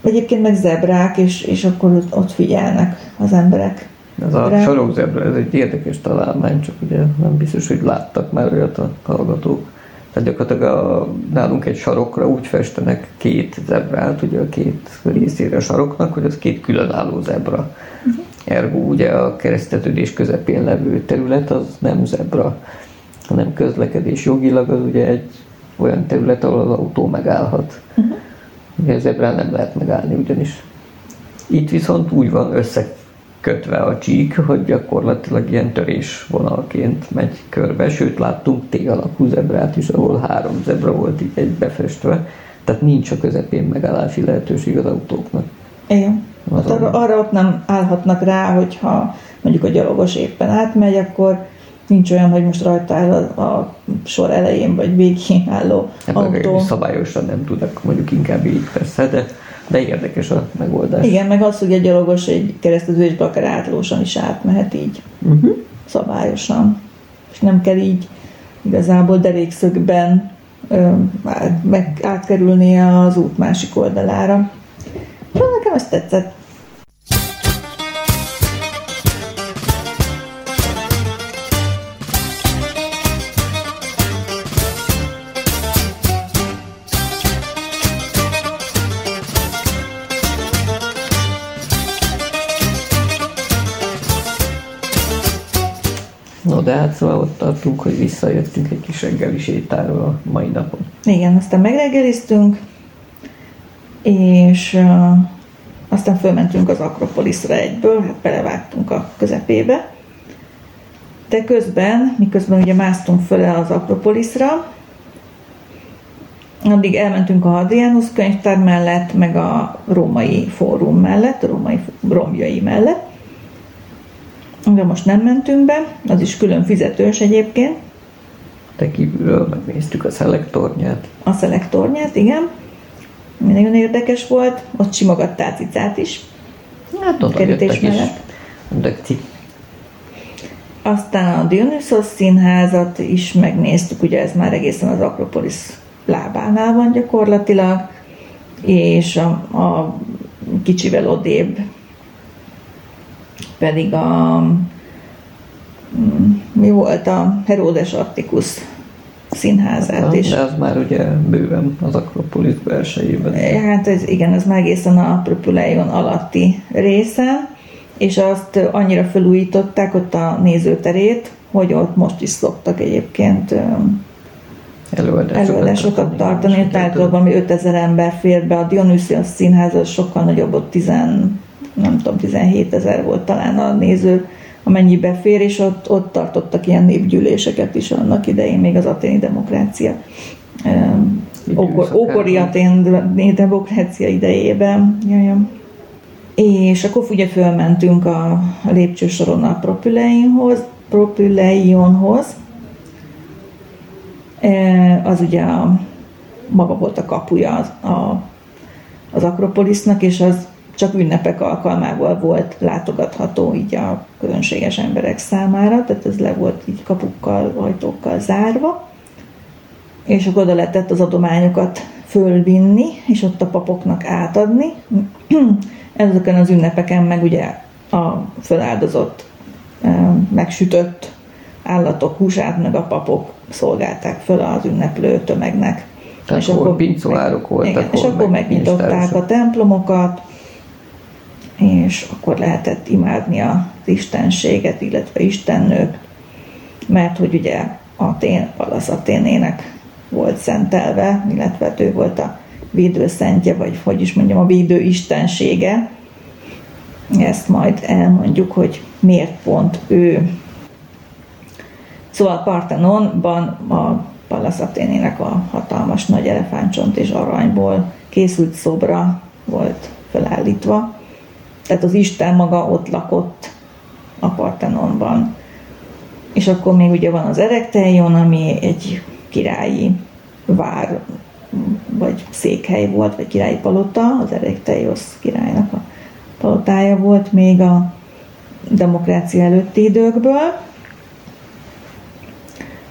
Egyébként meg zebrák, és, és akkor ott- figyelnek az emberek. Ez a sarokzebra, ez egy érdekes találmány, csak ugye nem biztos, hogy láttak már olyat a hallgatók. Tehát gyakorlatilag a, nálunk egy sarokra úgy festenek két zebrát, ugye a két részére a saroknak, hogy az két különálló zebra. Ergo ugye a keresztetődés közepén levő terület az nem zebra, hanem közlekedés jogilag az ugye egy olyan terület, ahol az autó megállhat. Ugye a zebrán nem lehet megállni ugyanis. Itt viszont úgy van összekötve a csík, hogy gyakorlatilag ilyen törés vonalként megy körbe, sőt láttunk T-alakú zebrát is, ahol három zebra volt így egy befestve, tehát nincs a közepén megállási lehetőség az autóknak. Igen. Hát arra, arra ott nem állhatnak rá, hogyha mondjuk a gyalogos éppen átmegy, akkor nincs olyan, hogy most rajta áll a, a sor elején vagy végén álló Hát autó. szabályosan nem tudnak, mondjuk inkább így persze, de, de érdekes a megoldás. Igen, meg az, hogy a gyalogos egy kereszteződésbe akár átlósan is átmehet így Uh-huh. szabályosan. És nem kell így igazából derékszögben ö, meg átkerülnie az út másik oldalára. De nekem ez tetszett. De hát szóval ott tartunk, hogy visszajöttünk egy kis reggeli sétáról a mai napon. Igen, aztán megreggeliztünk, és uh, aztán fölmentünk az Akropoliszra egyből, hát belevágtunk a közepébe. De közben, miközben ugye másztunk föle az Akropoliszra, addig elmentünk a Hadrianus könyvtár mellett, meg a római fórum mellett, a római romjai mellett. De most nem mentünk be, az is külön fizetős egyébként, De kívülről megnéztük a szelektornyát. a szelektornyát, igen. Nagyon érdekes volt, ott simogattál cicát is. Hát oda Kerítés is. mellett. Ci- Aztán a Dionysos színházat is megnéztük, ugye ez már egészen az Akropolis lábánál van gyakorlatilag, és a, a kicsivel odébb pedig a mm, mi volt a Herodes Atticus színházát is. De az már ugye bőven az Akropolis belsejében. Hát ez, igen, ez már egészen a Propuleion alatti része, és azt annyira felújították ott a nézőterét, hogy ott most is szoktak egyébként Előadásokat, előadásokat tartani, igen, ott általában ami 5000 ember fér be, a Dionysius színház az sokkal nagyobb, ott 10, nem tudom, 17 ezer volt talán a néző, amennyi befér, és ott, ott tartottak ilyen népgyűléseket is annak idején, még az aténi demokrácia. em, Ókor, ókori aténi demokrácia idejében. Jaj, és akkor ugye fölmentünk a, a lépcsősoron a Propyleinhoz, Propyleionhoz, E, az ugye a, maga volt a kapuja az, a, az Akropolisznak, és az csak ünnepek alkalmával volt látogatható így a közönséges emberek számára, tehát ez le volt így kapukkal, ajtókkal zárva, és akkor oda lehetett az adományokat fölvinni, és ott a papoknak átadni. Ezeken az ünnepeken meg ugye a föláldozott, megsütött állatok húsát meg a papok szolgálták föl az ünneplő tömegnek. Tehát hol pincolárok voltak, igen, és akkor meg megnyitották a templomokat, és akkor lehetett imádni az istenséget, illetve istennők, mert hogy ugye Atén, Palasz Aténének volt szentelve, illetve hát ő volt a védőszentje, vagy hogy is mondjam, a védő istensége. Ezt majd elmondjuk, hogy miért pont ő. Szóval Partenonban a Pallas Athénének a hatalmas nagy elefántcsont és aranyból készült szobra volt felállítva. Tehát az Isten maga ott lakott a Partenonban. És akkor még ugye van az Erekteion, ami egy királyi vár, vagy székhely volt, vagy királyi palota, az Erekteios királynak a palotája volt még a demokrácia előtti időkből,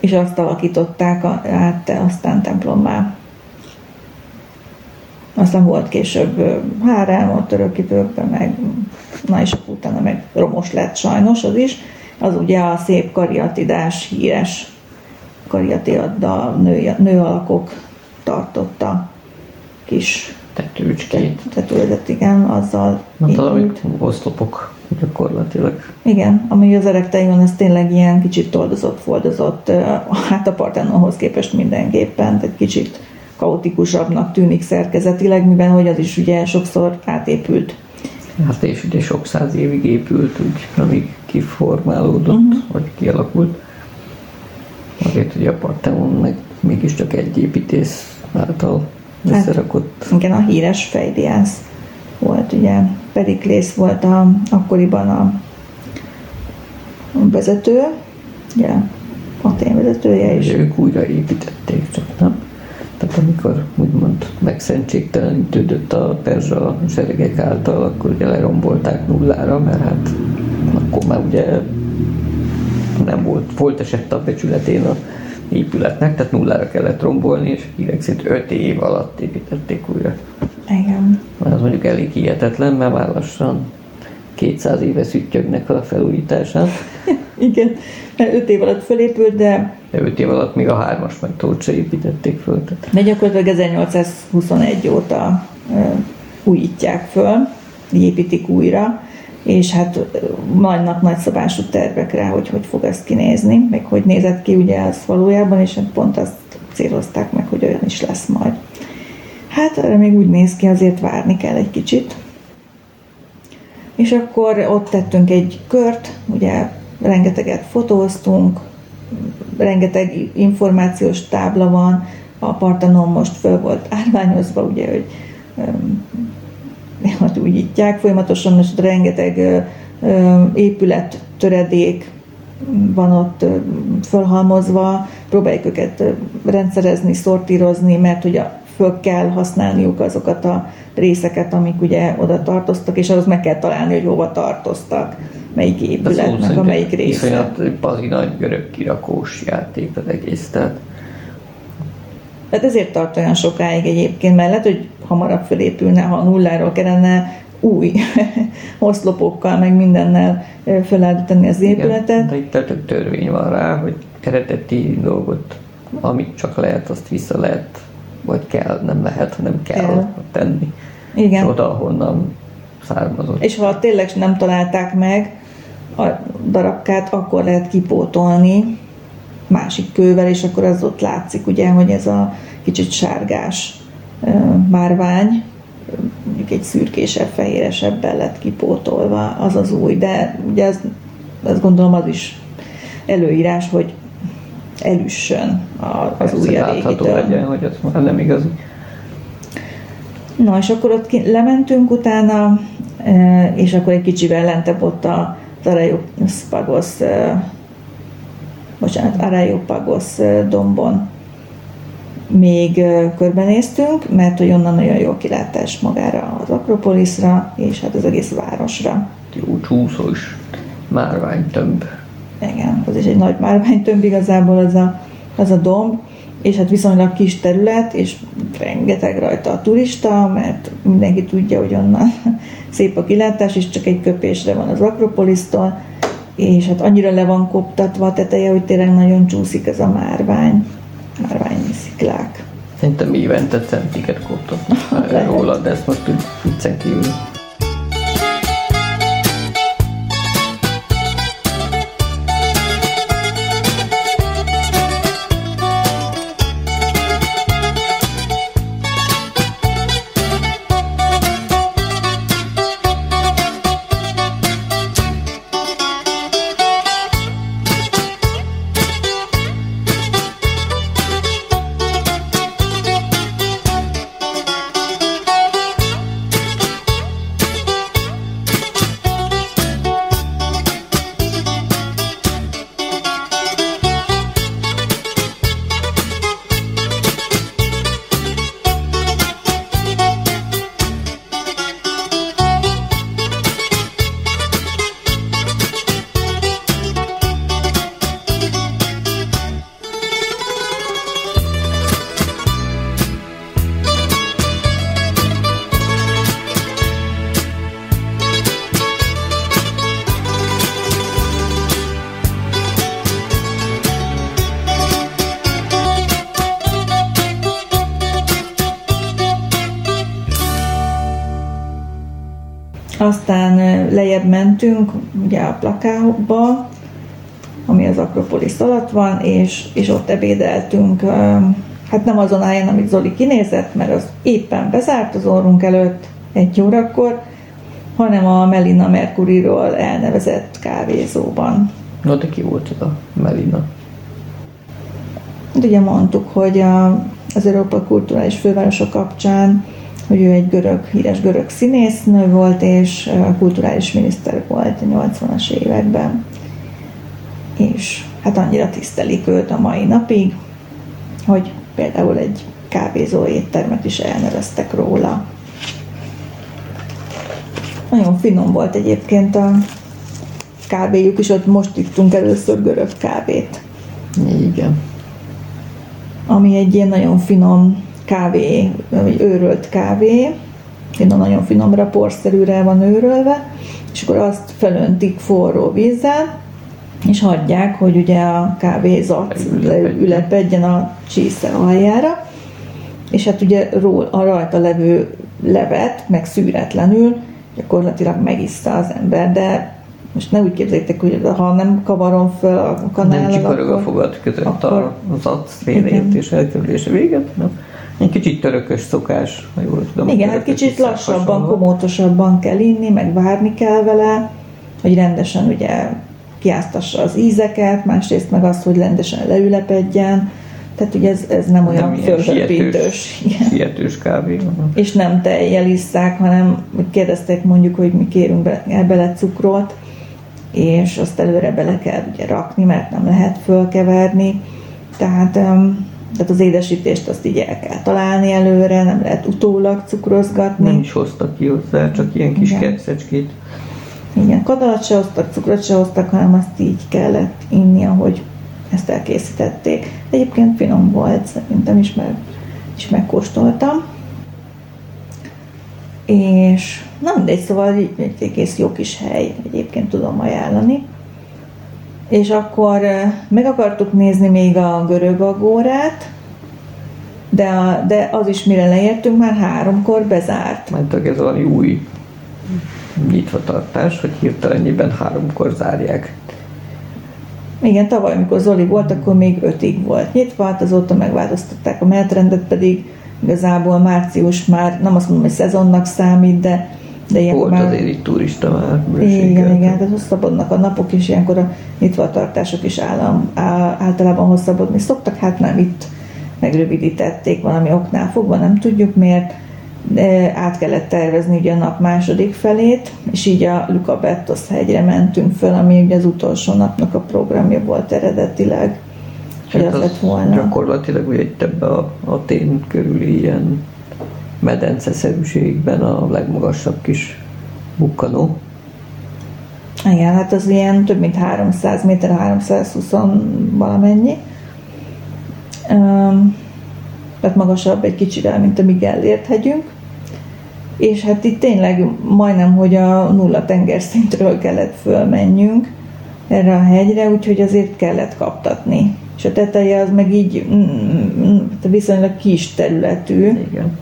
és azt alakították át aztán templommá. Aztán volt később ö, hárám, ott örökítőkben, meg na és utána meg romos lett sajnos az is. Az ugye a szép kariatidás híres kariatiaddal nő, nő alakok tartotta kis Tetőcskét. tetőzet, igen, azzal Na, valamit oszlopok gyakorlatilag. igen, ami az erekteion, ez tényleg ilyen kicsit toldozott, foldozott, hát a Partenonhoz képest mindenképpen, tehát kicsit kaotikusabbnak tűnik szerkezetileg, mivel hogy az is ugye sokszor átépült. Hát és ugye sok száz évig épült, úgy, amíg kiformálódott, uh-huh. vagy kialakult. Azért ugye a Parthenon meg mégiscsak egy építész által Hát- összerakott. Igen, a híres Fejdiász volt, ugye Periklész volt a, akkoriban a vezető, ugye Atén vezetője, és ők újra építették, csak nem? Tehát amikor úgymond megszentségtelenítődött a perzsa seregek által, akkor ugye lerombolták nullára, mert hát akkor már ugye nem volt, volt esett a becsületén a épületnek, tehát nullára kellett rombolni, és hírek szerint 5 év alatt építették újra. igen, Az mondjuk elég hihetetlen, mert már lassan 200 éve szüttyögnek a felújításán, igen, mert öt év alatt fölépült, de de 5 év alatt még a hármas meg se építették föl. Tehát De gyakorlatilag 1821 óta újítják föl, építik újra, és hát vannak nagyszabású tervek rá, hogy hogy fog ez kinézni, meg hogy nézett ki ugye ez valójában, és hát pont azt célozták meg, hogy olyan is lesz majd. Hát erre még úgy néz ki, azért várni kell egy kicsit. És akkor ott tettünk egy kört, ugye rengeteget fotóztunk, rengeteg információs tábla van, a Partanon most föl volt árványozva, ugye, hogy hogy újítják folyamatosan, most rengeteg épület, töredék van ott fölhalmozva, próbáljuk őket rendszerezni, szortírozni, mert ugye föl kell használniuk azokat a részeket, amik ugye oda tartoztak, és ahhoz meg kell találni, hogy hova tartoztak, melyik épületnek, a szerint melyik része. Iszonyat pazi nagy görög kirakós játék az egész, tehát Hát ezért tart olyan sokáig egyébként, mert lehet, hogy hamarabb felépülne, ha nulláról kellene új oszlopokkal, meg mindennel felállítani az épületet. Igen, de itt tök törvény van rá, hogy eredeti dolgot, amit csak lehet, azt vissza lehet, vagy kell, nem lehet, hanem kell, Kell. tenni. Igen. És oda, ahonnan származott. És ha tényleg nem találták meg a darabkát, akkor lehet kipótolni, másik kővel, és akkor az ott látszik ugye, hogy ez a kicsit sárgás márvány, mondjuk egy szürkésebb, fehéresebben lett kipótolva, az az új, de ugye ez, azt gondolom az is előírás, hogy elüssön az Persze, új látható legyen, hogy az már nem igazi. Na, és akkor ott ki- lementünk utána, e, és akkor egy kicsivel lentebb ott a az Areopagos, e, bocsánat, Areopagos e, dombon még körbenéztünk, mert hogy onnan nagyon jó kilátás magára az Akropoliszra, és hát az egész városra. Jó csúszós márványtömb. Igen, az is egy nagy márványtömb igazából az a, az a domb, és hát viszonylag kis terület, és rengeteg rajta a turista, mert mindenki tudja, hogy onnan szép a kilátás, és csak egy köpésre van az Akropolisztól, és hát annyira le van koptatva a teteje, hogy tényleg nagyon csúszik ez a márvány, márványi sziklák. Szerintem évente centiket koptatnak róla, de ezt most úgy viccen kívül. Ugye a plakába, ami az Akropolis alatt van, és, és ott ebédeltünk, hát nem azon helyen, amit Zoli kinézett, mert az éppen bezárt az orrunk előtt egy órakor, hanem a Melina Mercuriról elnevezett kávézóban. No, de ki volt a Melina? Hát ugye mondtuk, hogy a, az Európa Kulturális Fővárosa kapcsán, hogy ő egy görög, híres görög színésznő volt, és kulturális miniszter volt a 80-as években. És hát annyira tisztelik őt a mai napig, hogy például egy kávézó éttermet is elneveztek róla. Nagyon finom volt egyébként a kávéjuk, és ott most ittunk először görög kávét Igen. ami egy ilyen nagyon finom kávé, vagy őrölt kávé, finom, nagyon finomra, porszerűre van őrölve, és akkor azt felöntik forró vízzel, és hagyják, hogy ugye a kávézat Ülepedjen. a csésze aljára, és hát ugye ról, a rajta levő levet, meg szűretlenül gyakorlatilag megiszta az ember, de most ne úgy képzeljétek, hogy ha nem kavarom föl a Nem kanállal, csikorog a fogad között akkor- az Igen. és elkerülése véget. Nem? Egy kicsit törökös szokás, ha jól tudom. Igen, hát kicsit lassabban, komótosabban kell inni, meg várni kell vele, hogy rendesen ugye kiáztassa az ízeket, másrészt meg azt, hogy rendesen leülepedjen. Tehát ugye ez, ez nem olyan. Igen. sietős kávé. És nem tejjel isszák, hanem kérdezték mondjuk, hogy mi kérünk be, bele cukrot, és azt előre bele kell ugye rakni, mert nem lehet fölkeverni. Tehát, em, tehát az édesítést azt így el kell találni előre, nem lehet utólag cukrozgatni. Nem is hoztak ki hozzá, csak ilyen kis Igen. kekszecskét. Igen, kadalat se hoztak, cukrot se hoztak, hanem azt így kellett inni, ahogy ezt elkészítették. Egyébként finom volt, szerintem is, meg, is megkóstoltam. És na mindegy, szóval így egy egész jó kis hely, egyébként tudom ajánlani. És akkor eh, meg akartuk nézni még a görög agórát, de, a, de az is mire leértünk, már háromkor bezárt. Mert ez valami új nyitvatartás, hogy hirtelenjében háromkor zárják. Igen, tavaly, amikor Zoli volt, akkor még ötig volt nyitva, hát azóta megváltoztatták a menetrendet, pedig igazából március már, nem azt mondom, hogy szezonnak számít, de, de ilyenkor Volt már... azért itt turista már Igen, bőséggel. igen, tehát hosszabbodnak a napok, és ilyenkor a nyitvatartások is állam, á- általában hosszabbodni szoktak, hát nem itt megrövidítették valami oknál fogva, nem tudjuk miért, de át kellett tervezni ugye a nap második felét, és így a Luca Bettos hegyre mentünk föl, ami ugye az utolsó napnak a programja volt eredetileg, hogy Hát az az lett volna. Gyakorlatilag ugye itt ebbe a, a tén körüli ilyen medenceszerűségben a legmagasabb kis bukkanó. Igen, hát az ilyen több mint 300 méter, 320 valamennyi. Um, tehát magasabb egy kicsivel, mint a mi Gellért hegyünk. És hát itt tényleg majdnem, hogy a nulla tengerszintről kellett fölmenjünk erre a hegyre, úgyhogy azért kellett kaptatni. És a teteje az meg így mm, mm, viszonylag kis területű Igen.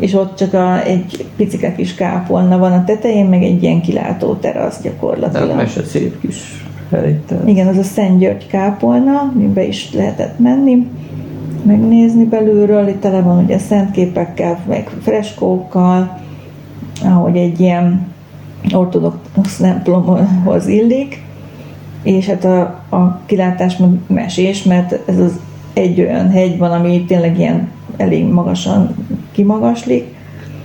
És ott csak a, egy picike kis kápolna van a tetején, meg egy ilyen kilátó terasz De gyakorlatilag. az mese szép kis hely. tehát Igen, az a Szent György kápolna, amiben is lehetett menni, megnézni belülről, itt tele van ugye szentképekkel, meg freskókkal, ahogy egy ilyen ortodox templomhoz illik, és hát a, a kilátás meg mesés, mert ez az egy olyan hegy van, ami tényleg ilyen elég magasan kimagaslik,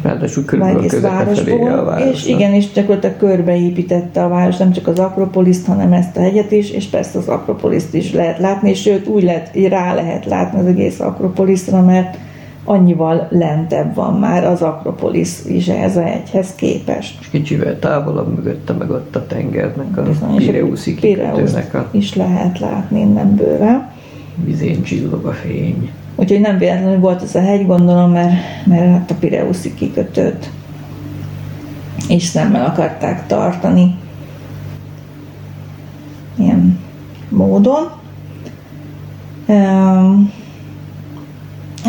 Ráadásul körülbelül egész közepe a város. és igen, és gyakorlatilag körbeépítette a város, nem csak az Akropoliszt, hanem ezt a hegyet is, és persze az Akropoliszt is lehet látni, és sőt úgy lehet, rá lehet látni az egész Akropoliszra, mert annyival lentebb van már az Akropolisz is ehhez a hegyhez képest. És kicsivel távolabb mögötte meg ott a tengernek, a Bizony, és a Pireuszi kikötőnek a is lehet látni innen bőve. vizén csillog a fény. Úgyhogy nem véletlenül volt ez a hegy, gondolom, mert, mert hát a Pireuszi kikötőt és szemmel akarták tartani ilyen módon.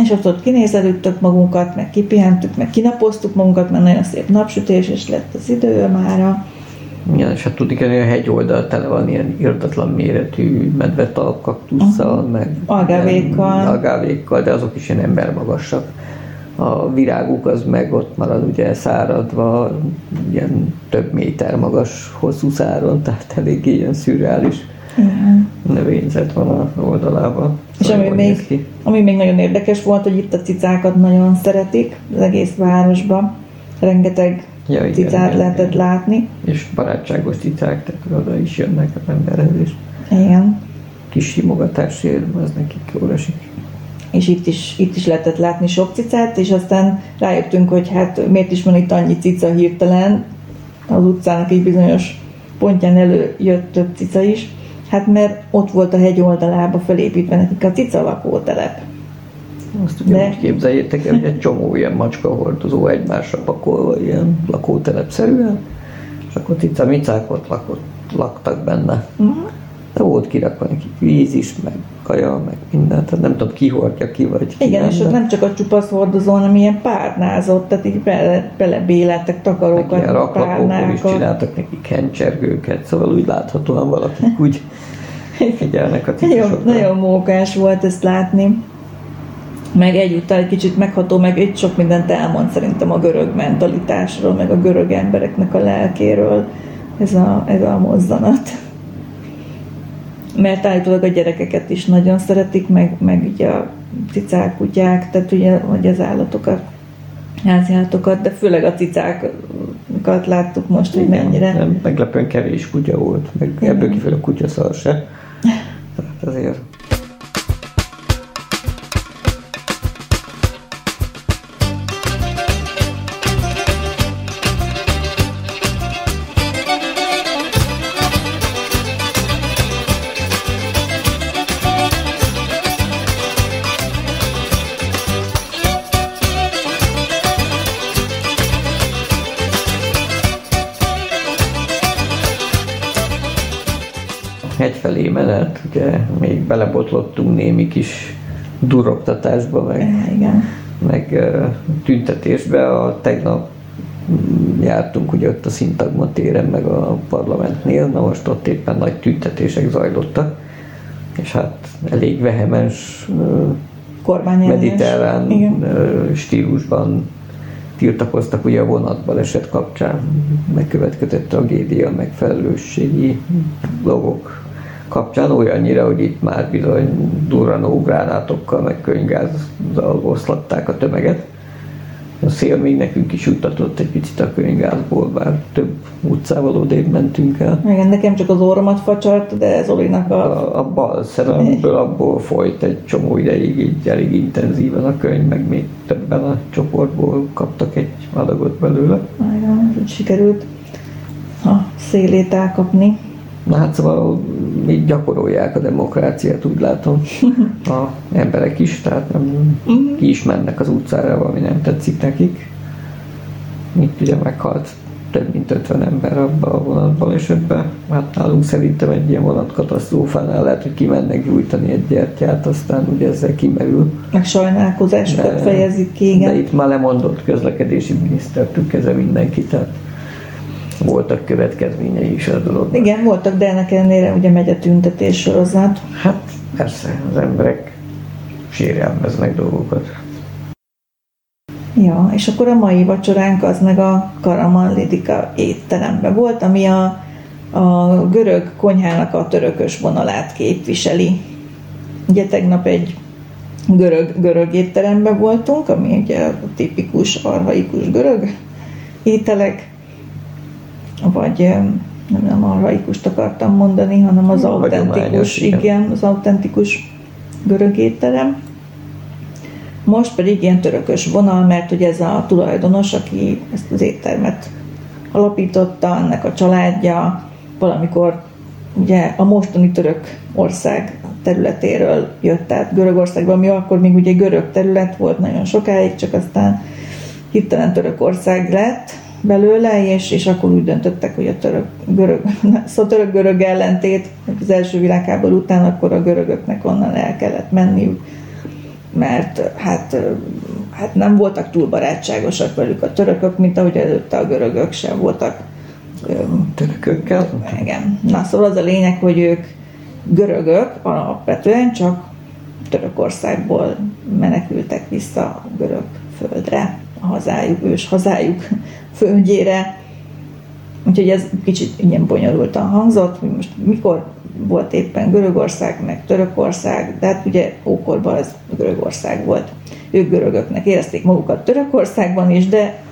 És ott, ott kinézelődtük magunkat, meg kipihentük, meg kinapoztuk magunkat, mert nagyon szép napsütés, és lett az idő mára. Igen, és hát tudni kell, hogy a hegy oldal tele van ilyen irdatlan méretű medvetalp kaktusszal, meg Algávékkal. ilyen algávékkal, de azok is ilyen embermagasak. A viráguk az meg ott marad ugye száradva, ilyen több méter magas hosszú száron, tehát eléggé ilyen szürreális növényzet van a oldalában. És Szóval ami néz ki. még, ami még nagyon érdekes volt, hogy itt a cicákat nagyon szeretik az egész városban. Rengeteg Ja, igen, cicát igen, lehetett igen. látni. És barátságos cicák, tehát oda is jönnek az emberhez, és Igen. kis simogatásért az nekik jól esik. És itt is, itt is lehetett látni sok cicát, és aztán rájöttünk, hogy hát miért is van itt annyi cica hirtelen. Az utcának egy bizonyos pontján előjött több cica is. Hát mert ott volt a hegy oldalába felépítve nekik a cica lakótelep. Azt ugye De- úgy képzeljétek el, hogy egy csomó ilyen macska hordozó egymásra pakolva, ilyen lakótelepszerűen, és akkor cica-micák ott lakott, laktak benne. Uh-huh. De volt kirakva nekik víz is, meg kaja, meg minden, tehát nem tudom ki hordja ki, vagy ki Igen, és de ott nem csak a csupasz hordozó, hanem ilyen párnázott, tehát így bele, belebélettek meg takarókat, ilyen raklapokból is csináltak nekik kencsergőket, szóval úgy láthatóan valakik úgy figyelnek a Nagyon, cicasokra. nagyon mókás volt ezt látni. Meg egyúttal egy kicsit megható, meg egy sok mindent elmond szerintem a görög mentalitásról, meg a görög embereknek a lelkéről ez a, ez a mozzanat. Mert állítólag a gyerekeket is nagyon szeretik, meg, meg ugye a cicák, kutyák, tehát ugye vagy az állatokat, háziállatokat, de főleg a cicákat láttuk most, hogy mennyire. Nem, meglepően kevés kutya volt, meg ebből kifelé a kutyaszar se. Tehát azért menet, ugye még belebotlottunk némi kis duroktatásba, meg, igen. meg tüntetésbe. A tegnap jártunk ugye ott a Szintagma téren, meg a parlamentnél, na most ott éppen nagy tüntetések zajlottak. és hát elég vehemens mediterrán Igen. stílusban tiltakoztak ugye a vonatbaleset kapcsán megkövetkezett tragédia, megfelelősségi dolgok kapcsán olyannyira, hogy itt már bizony durranó gránátokkal, meg könyvgázzal oszlatták a tömeget. A szél még nekünk is juttatott egy picit a könyvgázból, bár több utcával odébb mentünk el. Igen, nekem csak az orromat facsart, de Zolinak a... A, a bal szememből abból folyt egy csomó ideig, így elég intenzíven a könyv, meg még többen a csoportból kaptak egy adagot belőle. Igen, úgy sikerült a szélét elkapni. Na hát szóval még gyakorolják a demokráciát, úgy látom, a emberek is, tehát nem ki is mennek az utcára, valami nem tetszik nekik. Itt ugye meghalt több mint 50 ember abban a vonatban, és ebben hát nálunk szerintem egy ilyen vonatkatasztrófánál lehet, hogy kimennek gyújtani egy gyertyát, aztán ugye ezzel kimerül. Meg sajnálkozásokat De- fejezik ki, De igen. itt már lemondott közlekedési miniszter tükkeze mindenki, tehát voltak következményei is a dolognak. Igen, voltak, de ennek ellenére ugye megy a tüntetés sorozat. Hát persze, az emberek sérelmeznek dolgokat. Ja, és akkor a mai vacsoránk az meg a Karaman Lidika étterembe volt, ami a, a görög konyhának a törökös vonalát képviseli. Ugye tegnap egy görög, görög étteremben voltunk, ami ugye a tipikus, arhaikus görög ételek, vagy em, nem, nem arhaikust akartam mondani, hanem az autentikus, igen. igen, az autentikus görög étterem. Most pedig ilyen törökös vonal, mert ugye ez a tulajdonos, aki ezt az éttermet alapította, ennek a családja valamikor ugye a mostani török ország területéről jött át Görögországba, ami akkor még ugye görög terület volt nagyon sokáig, csak aztán hirtelen Törökország lett belőle, és, és akkor úgy döntöttek, hogy a török, görög, szóval török-görög ellentét az első világháború után, akkor a görögöknek onnan el kellett menniük, mert hát, hát nem voltak túl barátságosak velük a törökök, mint ahogy előtte a görögök sem voltak Törökökkel? igen. Na szóval az a lényeg, hogy ők görögök alapvetően csak Törökországból menekültek vissza a görög földre, a hazájuk, ős hazájuk földjére. Úgyhogy ez kicsit ilyen bonyolultan hangzott, hogy most mikor volt éppen Görögország, meg Törökország, de hát ugye ókorban ez Görögország volt. Ők görögöknek érezték magukat Törökországban is, de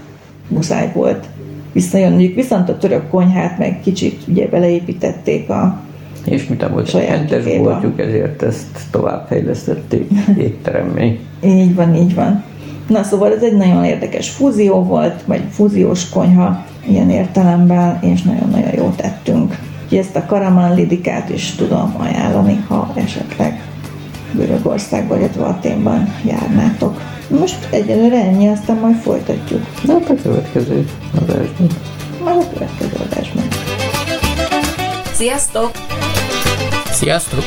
muszáj volt visszajönniük. Viszont a török konyhát meg kicsit ugye beleépítették a És mit volt Saját boltjuk, ezért ezt továbbfejlesztették étteremmé. Így van, így van. Na szóval ez egy nagyon érdekes fúzió volt, vagy fúziós konyha ilyen értelemben, és nagyon-nagyon jót tettünk. Úgyhogy ezt a karaman lidikát is tudom ajánlani, ha esetleg Görögországban, illetve Aténban járnátok. Most egyelőre ennyi, aztán majd folytatjuk. Na, hát a következő adásban. Majd a következő adásban. Sziasztok! Sziasztok!